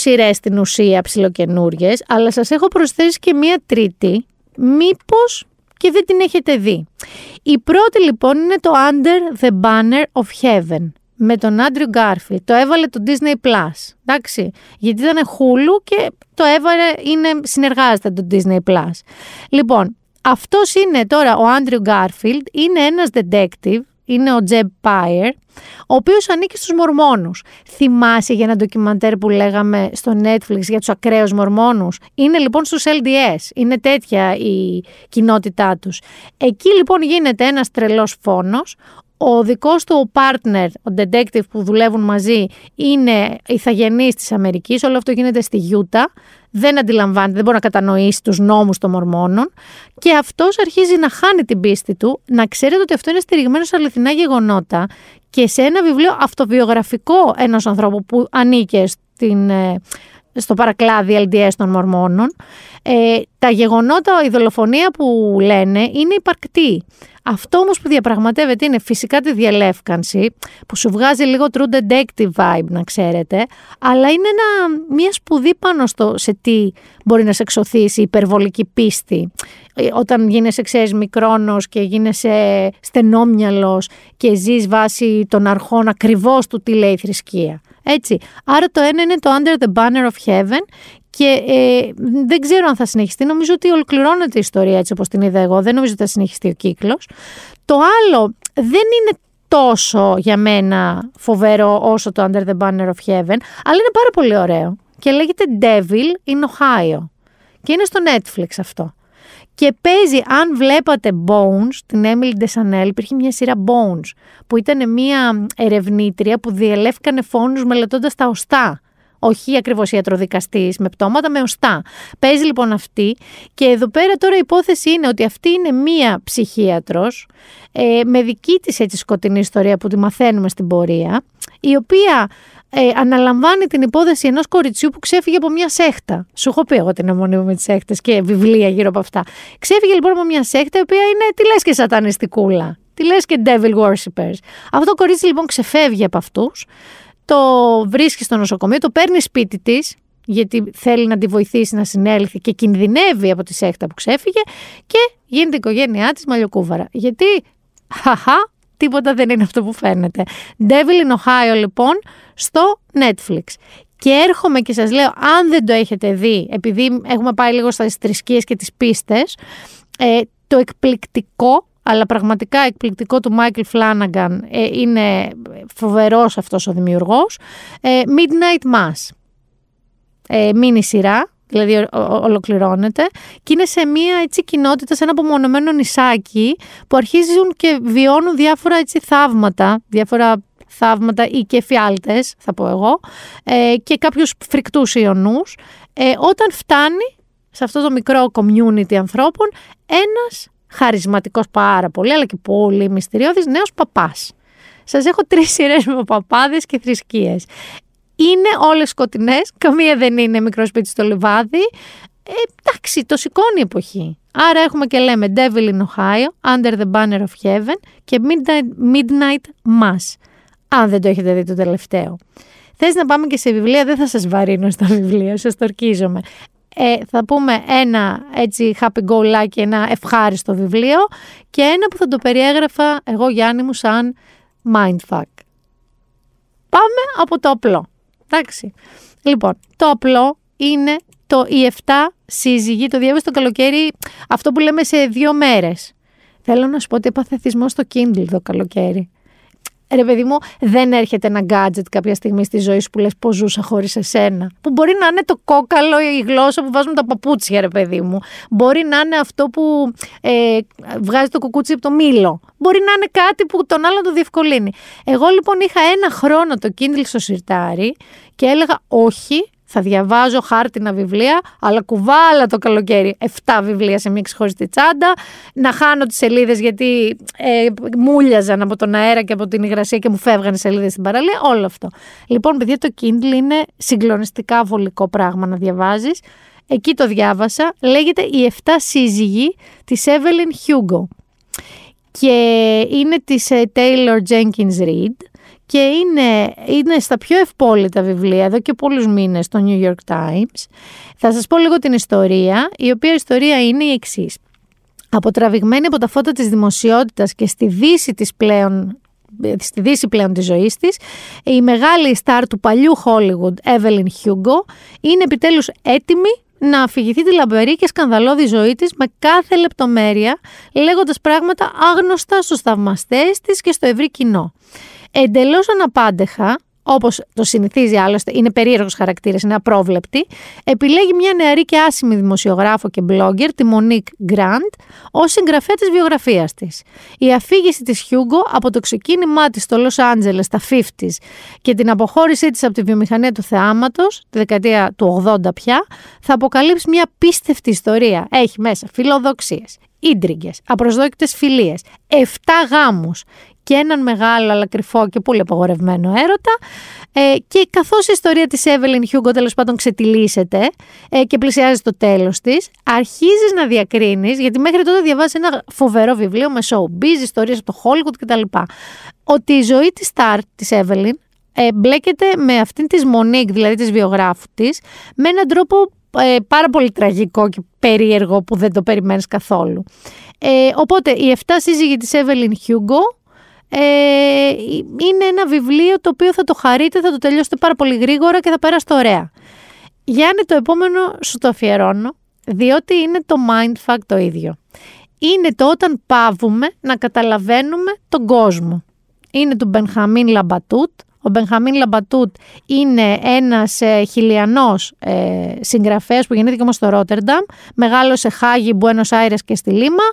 σειρές στην ουσία ψιλοκαινούριες, αλλά σας έχω προσθέσει και μία τρίτη. Μήπως και δεν την έχετε δει. Η πρώτη λοιπόν είναι το Under the Banner of Heaven με τον Άντριου Γκάρφιλ. Το έβαλε το Disney Plus. Εντάξει. Γιατί ήταν Hulu και το έβαλε, είναι, συνεργάζεται το Disney Plus. Λοιπόν, αυτός είναι τώρα ο Άντριου Γκάρφιλντ, είναι ένας detective, είναι ο Τζεμπ Πάιερ, ο οποίος ανήκει στους Μορμόνους. Θυμάσαι για ένα ντοκιμαντέρ που λέγαμε στο Netflix για τους ακραίους Μορμόνους; Είναι λοιπόν στους LDS, είναι τέτοια η κοινότητά τους. Εκεί λοιπόν γίνεται ένας τρελός φόνος, ο δικός του partner, ο detective που δουλεύουν μαζί, είναι ηθαγενής της Αμερικής, όλο αυτό γίνεται στη Γιούτα, δεν αντιλαμβάνεται, δεν μπορεί να κατανοήσει τους νόμους των Μορμόνων. Και αυτός αρχίζει να χάνει την πίστη του, να ξέρετε ότι αυτό είναι στηριγμένο σε αληθινά γεγονότα. Και σε ένα βιβλίο αυτοβιογραφικό ενός ανθρώπου που ανήκε στην, ε, στο παρακλάδι LDS των Μορμόνων. Ε, τα γεγονότα, η δολοφονία που λένε είναι υπαρκτή. Αυτό όμως που διαπραγματεύεται είναι φυσικά τη διαλεύκανση που σου βγάζει λίγο true detective vibe να ξέρετε αλλά είναι ένα, μια σπουδή πάνω στο σε τι μπορεί να σε εξωθήσει η υπερβολική πίστη ε, όταν γίνεσαι ξέρεις μικρόνος και γίνεσαι στενόμυαλος και ζεις βάσει των αρχών ακριβώς του τι λέει η θρησκεία. Έτσι. Άρα το ένα είναι το Under the Banner of Heaven και ε, δεν ξέρω αν θα συνεχιστεί. Νομίζω ότι ολοκληρώνεται η ιστορία έτσι όπως την είδα εγώ. Δεν νομίζω ότι θα συνεχιστεί ο κύκλος. Το άλλο δεν είναι τόσο για μένα φοβερό όσο το Under the Banner of Heaven, αλλά είναι πάρα πολύ ωραίο. Και λέγεται Devil in Ohio. Και είναι στο Netflix αυτό. Και παίζει, αν βλέπατε Bones, την Emily DeSanel, υπήρχε μια σειρά Bones, που ήταν μια ερευνήτρια που διελεύκανε φόνους μελετώντας τα οστά όχι ακριβώς ιατροδικαστής με πτώματα, με οστά. Παίζει λοιπόν αυτή και εδώ πέρα τώρα η υπόθεση είναι ότι αυτή είναι μία ψυχίατρος ε, με δική της έτσι σκοτεινή ιστορία που τη μαθαίνουμε στην πορεία, η οποία ε, αναλαμβάνει την υπόθεση ενός κοριτσιού που ξέφυγε από μια σέχτα. Σου έχω πει εγώ την αιμονή μου με τις σέχτες και βιβλία γύρω από αυτά. Ξέφυγε λοιπόν από μια σέχτα η οποία είναι, τι λες και σατανιστικούλα. Τι λες και devil worshippers. Αυτό το κορίτσι λοιπόν ξεφεύγει από αυτούς το βρίσκει στο νοσοκομείο, το παίρνει σπίτι της, γιατί θέλει να τη βοηθήσει να συνέλθει και κινδυνεύει από τη σέχτα που ξέφυγε και γίνεται η οικογένειά της μαλλιοκούβαρα. Γιατί, χαχά, τίποτα δεν είναι αυτό που φαίνεται. Devil in Ohio λοιπόν στο Netflix. Και έρχομαι και σας λέω, αν δεν το έχετε δει, επειδή έχουμε πάει λίγο στα θρησκείες και τις πίστες, ε, το εκπληκτικό αλλά πραγματικά εκπληκτικό του Μάικλ Φλάναγκαν ε, είναι φοβερός αυτός ο δημιουργός. Ε, Midnight Mass. Ε, μίνι σειρά, δηλαδή ολοκληρώνεται και είναι σε μια έτσι κοινότητα, σε ένα απομονωμένο νησάκι που αρχίζουν και βιώνουν διάφορα έτσι θαύματα, διάφορα θαύματα ή και φιάλτες θα πω εγώ ε, και κάποιους φρικτούς ιονούς ε, όταν φτάνει σε αυτό το μικρό community ανθρώπων ένας χαρισματικός πάρα πολύ, αλλά και πολύ μυστηριώδης νέος παπάς. Σας έχω τρεις σειρές με παπάδες και θρησκείες. Είναι όλες σκοτεινές, καμία δεν είναι μικρό σπίτι στο λιβάδι. Ε, εντάξει, το σηκώνει η εποχή. Άρα έχουμε και λέμε Devil in Ohio, Under the Banner of Heaven και Midnight, Midnight Mass. Αν δεν το έχετε δει το τελευταίο. Θες να πάμε και σε βιβλία, δεν θα σας βαρύνω στα βιβλία, σας το ορκίζομαι. Ε, θα πούμε ένα έτσι happy go lucky, ένα ευχάριστο βιβλίο και ένα που θα το περιέγραφα εγώ Γιάννη μου σαν mindfuck. Πάμε από το απλό. Εντάξει. Λοιπόν, το απλό είναι το, οι 7 σύζυγοι, το διάβασα το καλοκαίρι, αυτό που λέμε σε δύο μέρες. Θέλω να σου πω ότι έπαθε θυσμός στο Kindle το καλοκαίρι. Ρε παιδί μου, δεν έρχεται ένα gadget κάποια στιγμή στη ζωή σου που λες πώς ζούσα χωρίς εσένα. Που μπορεί να είναι το κόκαλο ή η γλώσσα που βάζουμε τα παπούτσια, ρε παιδί μου. Μπορεί να είναι αυτό που ε, βγάζει το κουκούτσι από το μήλο. Μπορεί να είναι κάτι που τον άλλο το διευκολύνει. Εγώ λοιπόν είχα ένα χρόνο το Kindle στο σιρτάρι και έλεγα όχι, θα διαβάζω χάρτινα βιβλία, αλλά κουβάλα το καλοκαίρι 7 βιβλία σε μία ξεχωριστή τσάντα, να χάνω τις σελίδες γιατί ε, μούλιαζαν από τον αέρα και από την υγρασία και μου φεύγανε σελίδες στην παραλία, όλο αυτό. Λοιπόν, παιδιά, το Kindle είναι συγκλονιστικά βολικό πράγμα να διαβάζεις. Εκεί το διάβασα, λέγεται «Οι 7 σύζυγοι» της Evelyn Hugo και είναι της ε, Taylor Jenkins Reid και είναι, είναι στα πιο ευπόλυτα βιβλία εδώ και πολλούς μήνες στο New York Times. Θα σας πω λίγο την ιστορία, η οποία ιστορία είναι η εξής. Αποτραβηγμένη από τα φώτα της δημοσιότητας και στη δύση της πλέον στη δύση πλέον της ζωής της, η μεγάλη στάρ του παλιού Hollywood, Evelyn Hugo, είναι επιτέλους έτοιμη να αφηγηθεί τη λαμπερή και σκανδαλώδη ζωή της με κάθε λεπτομέρεια, λέγοντας πράγματα άγνωστα στους θαυμαστές της και στο ευρύ κοινό εντελώς αναπάντεχα, όπως το συνηθίζει άλλωστε, είναι περίεργος χαρακτήρας, είναι απρόβλεπτη, επιλέγει μια νεαρή και άσημη δημοσιογράφο και blogger, τη Μονίκ Γκραντ, ως συγγραφέα της βιογραφίας της. Η αφήγηση της Χιούγκο από το ξεκίνημά της στο Λος Άντζελες στα 50s και την αποχώρησή της από τη βιομηχανία του θεάματος, τη δεκαετία του 80 πια, θα αποκαλύψει μια πίστευτη ιστορία. Έχει μέσα φιλοδοξίες, ίντριγκες, απροσδόκητες φιλίες, 7 γάμους και έναν μεγάλο αλλά κρυφό και πολύ απαγορευμένο έρωτα. Ε, και καθώς η ιστορία της Evelyn Hugo τέλος πάντων ξετυλίσσεται ε, και πλησιάζει στο τέλος της, αρχίζεις να διακρίνεις, γιατί μέχρι τότε διαβάζεις ένα φοβερό βιβλίο με showbiz, ιστορίες από το Hollywood κτλ. Ότι η ζωή της Star, της Evelyn, ε, μπλέκεται με αυτήν της Monique, δηλαδή της βιογράφου της, με έναν τρόπο ε, πάρα πολύ τραγικό και περίεργο που δεν το περιμένεις καθόλου. Ε, οπότε, οι 7 σύζυγοι της Evelyn Hugo ε, είναι ένα βιβλίο το οποίο θα το χαρείτε, θα το τελειώσετε πάρα πολύ γρήγορα και θα περάσετε ωραία. Γιάννη, το επόμενο σου το αφιερώνω, διότι είναι το mindfuck το ίδιο. Είναι το όταν πάβουμε να καταλαβαίνουμε τον κόσμο. Είναι του Μπενχαμίν Λαμπατούτ. Ο Μπενχαμίν Λαμπατούτ είναι ένας ε, χιλιανός ε, συγγραφέας που γεννήθηκε όμως στο Ρότερνταμ, μεγάλωσε Χάγη, Μπουένος Άιρες και στη Λίμα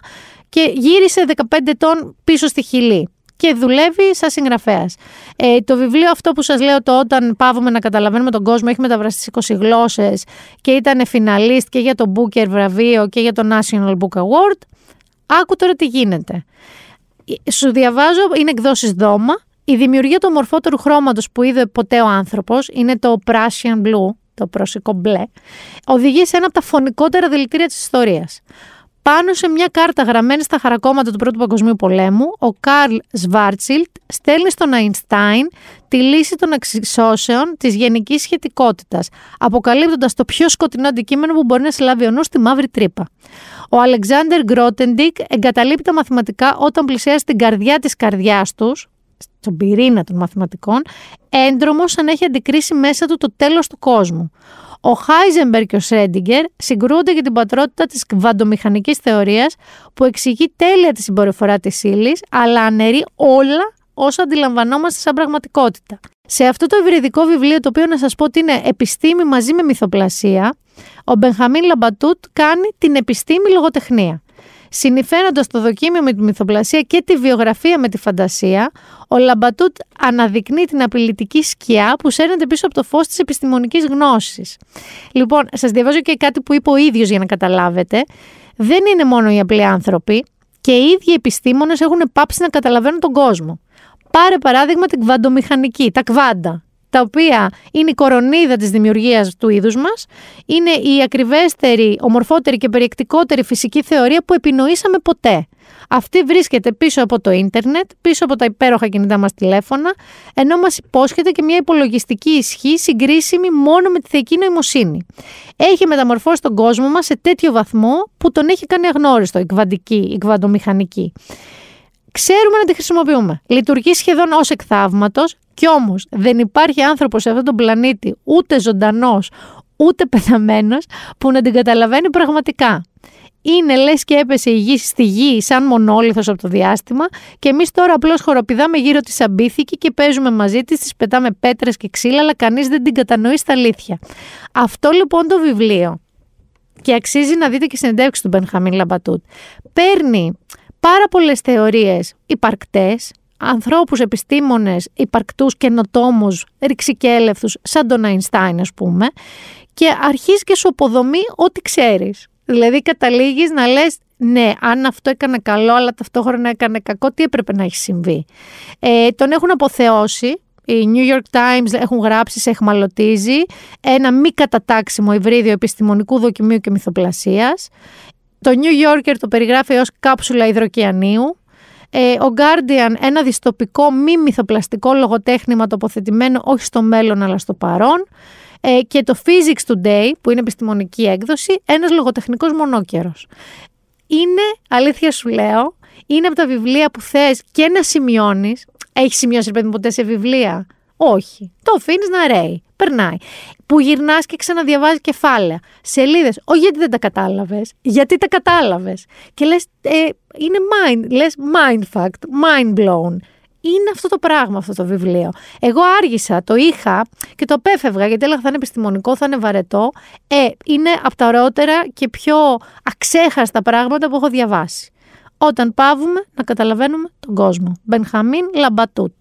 και γύρισε 15 ετών πίσω στη Χιλή και δουλεύει σαν συγγραφέας. Ε, το βιβλίο αυτό που σας λέω, το Όταν πάβουμε να καταλαβαίνουμε τον κόσμο, έχει μεταβραστεί σε 20 γλώσσες και ήταν φιναλίστ και για το Booker βραβείο και για το National Book Award. Άκου τώρα τι γίνεται. Ε, σου διαβάζω, είναι εκδόσεις δώμα. Η δημιουργία του μορφότερου χρώματος που είδε ποτέ ο άνθρωπος είναι το Prussian Blue, το προσικό μπλε. Οδηγεί σε ένα από τα φωνικότερα δηλητήρια της ιστορίας. Πάνω σε μια κάρτα γραμμένη στα χαρακόμματα του Πρώτου Παγκοσμίου Πολέμου, ο Καρλ Σβάρτσιλτ στέλνει στον Αϊνστάιν τη λύση των εξισώσεων της γενικής σχετικότητας, αποκαλύπτοντας το πιο σκοτεινό αντικείμενο που μπορεί να συλλάβει ο νους στη μαύρη τρύπα. Ο Αλεξάνδερ Γκρότεντικ εγκαταλείπει τα μαθηματικά όταν πλησιάζει την καρδιά της καρδιάς τους, στον πυρήνα των μαθηματικών, έντρομος σαν έχει αντικρίσει μέσα του το τέλος του κόσμου. Ο Χάιζεμπερ και ο Σρέντιγκερ συγκρούονται για την πατρότητα της κβαντομηχανικής θεωρίας που εξηγεί τέλεια τη συμπεριφορά της ύλης, αλλά αναιρεί όλα όσα αντιλαμβανόμαστε σαν πραγματικότητα. Σε αυτό το ευρυδικό βιβλίο, το οποίο να σας πω ότι είναι επιστήμη μαζί με μυθοπλασία, ο Μπενχαμίν Λαμπατούτ κάνει την επιστήμη λογοτεχνία. Συνηφαίνοντας το δοκίμιο με τη μυθοπλασία και τη βιογραφία με τη φαντασία, ο Λαμπατούτ αναδεικνύει την απειλητική σκιά που σέρνεται πίσω από το φως της επιστημονικής γνώσης. Λοιπόν, σας διαβάζω και κάτι που είπε ο ίδιος για να καταλάβετε. Δεν είναι μόνο οι απλοί άνθρωποι και οι ίδιοι επιστήμονες έχουν πάψει να καταλαβαίνουν τον κόσμο. Πάρε παράδειγμα την κβαντομηχανική, τα κβάντα. Τα οποία είναι η κορονίδα της δημιουργίας του είδους μας, είναι η ακριβέστερη, ομορφότερη και περιεκτικότερη φυσική θεωρία που επινοήσαμε ποτέ. Αυτή βρίσκεται πίσω από το ίντερνετ, πίσω από τα υπέροχα κινητά μας τηλέφωνα, ενώ μας υπόσχεται και μια υπολογιστική ισχύ συγκρίσιμη μόνο με τη θεϊκή νοημοσύνη. Έχει μεταμορφώσει τον κόσμο μας σε τέτοιο βαθμό που τον έχει κάνει αγνώριστο, η κβαντική, η κβαντομηχανική. Ξέρουμε να τη χρησιμοποιούμε. Λειτουργεί σχεδόν ως εκθαύματος, κι όμως δεν υπάρχει άνθρωπος σε αυτόν τον πλανήτη, ούτε ζωντανός, ούτε πεθαμένος, που να την καταλαβαίνει πραγματικά. Είναι λες και έπεσε η γη στη γη σαν μονόλιθος από το διάστημα και εμείς τώρα απλώς χοροπηδάμε γύρω της αμπίθηκη και παίζουμε μαζί της, της πετάμε πέτρες και ξύλα, αλλά κανείς δεν την κατανοεί στα αλήθεια. Αυτό λοιπόν το βιβλίο, και αξίζει να δείτε και συνεντεύξει του Μπενχαμίν Λαμπατούτ, παίρνει πάρα πολλές θεωρίες υπαρκτές, ανθρώπους επιστήμονες, υπαρκτούς καινοτόμους, ρηξικέλευθους, σαν τον Αϊνστάιν ας πούμε, και αρχίζεις και σου αποδομεί ό,τι ξέρεις. Δηλαδή καταλήγεις να λες ναι, αν αυτό έκανε καλό αλλά ταυτόχρονα έκανε κακό, τι έπρεπε να έχει συμβεί. Ε, τον έχουν αποθεώσει, οι New York Times έχουν γράψει, σε εχμαλωτίζει, ένα μη κατατάξιμο υβρίδιο επιστημονικού δοκιμίου και μυθοπλασίας. Το New Yorker το περιγράφει ως κάψουλα υδροκιανίου. Ε, ο Guardian ένα διστοπικό μη μυθοπλαστικό λογοτέχνημα τοποθετημένο όχι στο μέλλον αλλά στο παρόν. Ε, και το Physics Today, που είναι επιστημονική έκδοση, ένας λογοτεχνικός μονόκερος. Είναι, αλήθεια σου λέω, είναι από τα βιβλία που θες και να σημειώνεις. Έχεις σημειώσει, παιδί ποτέ σε βιβλία; Όχι. Το αφήνεις να ρέει. Περνάει. Που γυρνάς και ξαναδιαβάζεις κεφάλαια. Σελίδες. Όχι γιατί δεν τα κατάλαβες. Γιατί τα κατάλαβες. Και λες, ε, είναι mind. Λες mind fact. Mind blown είναι αυτό το πράγμα αυτό το βιβλίο. Εγώ άργησα, το είχα και το απέφευγα γιατί έλεγα θα είναι επιστημονικό, θα είναι βαρετό. Ε, είναι από τα ωραιότερα και πιο αξέχαστα πράγματα που έχω διαβάσει. Όταν πάβουμε να καταλαβαίνουμε τον κόσμο. Μπενχαμίν Λαμπατούτ.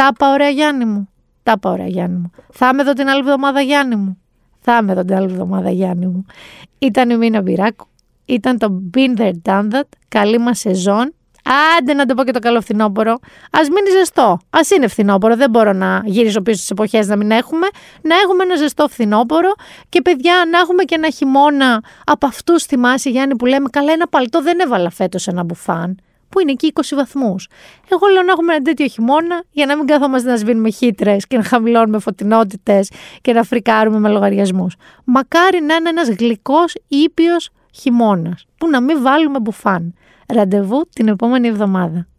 Τα είπα ωραία Γιάννη μου. Τα είπα ωραία Γιάννη μου. Θα είμαι εδώ την άλλη εβδομάδα Γιάννη μου. Θα είμαι εδώ την άλλη εβδομάδα Γιάννη μου. Ήταν η Μίνα Μπυράκου. Ήταν το Been There Done That. Καλή μας σεζόν. Άντε να το πω και το καλό φθινόπωρο. Α μείνει ζεστό. Α είναι φθινόπωρο. Δεν μπορώ να γυρίσω πίσω στις εποχές να μην έχουμε. Να έχουμε ένα ζεστό φθινόπωρο και παιδιά να έχουμε και ένα χειμώνα από αυτούς θυμάσαι Γιάννη που λέμε καλά ένα παλτό δεν έβαλα φέτος ένα μπουφάν που είναι εκεί 20 βαθμούς. Εγώ λέω να έχουμε ένα τέτοιο χειμώνα για να μην καθόμαστε να σβήνουμε χύτρες και να χαμηλώνουμε φωτεινότητες και να φρικάρουμε με λογαριασμούς. Μακάρι να είναι ένας γλυκός ήπιος χειμώνας που να μην βάλουμε μπουφάν. Ραντεβού την επόμενη εβδομάδα.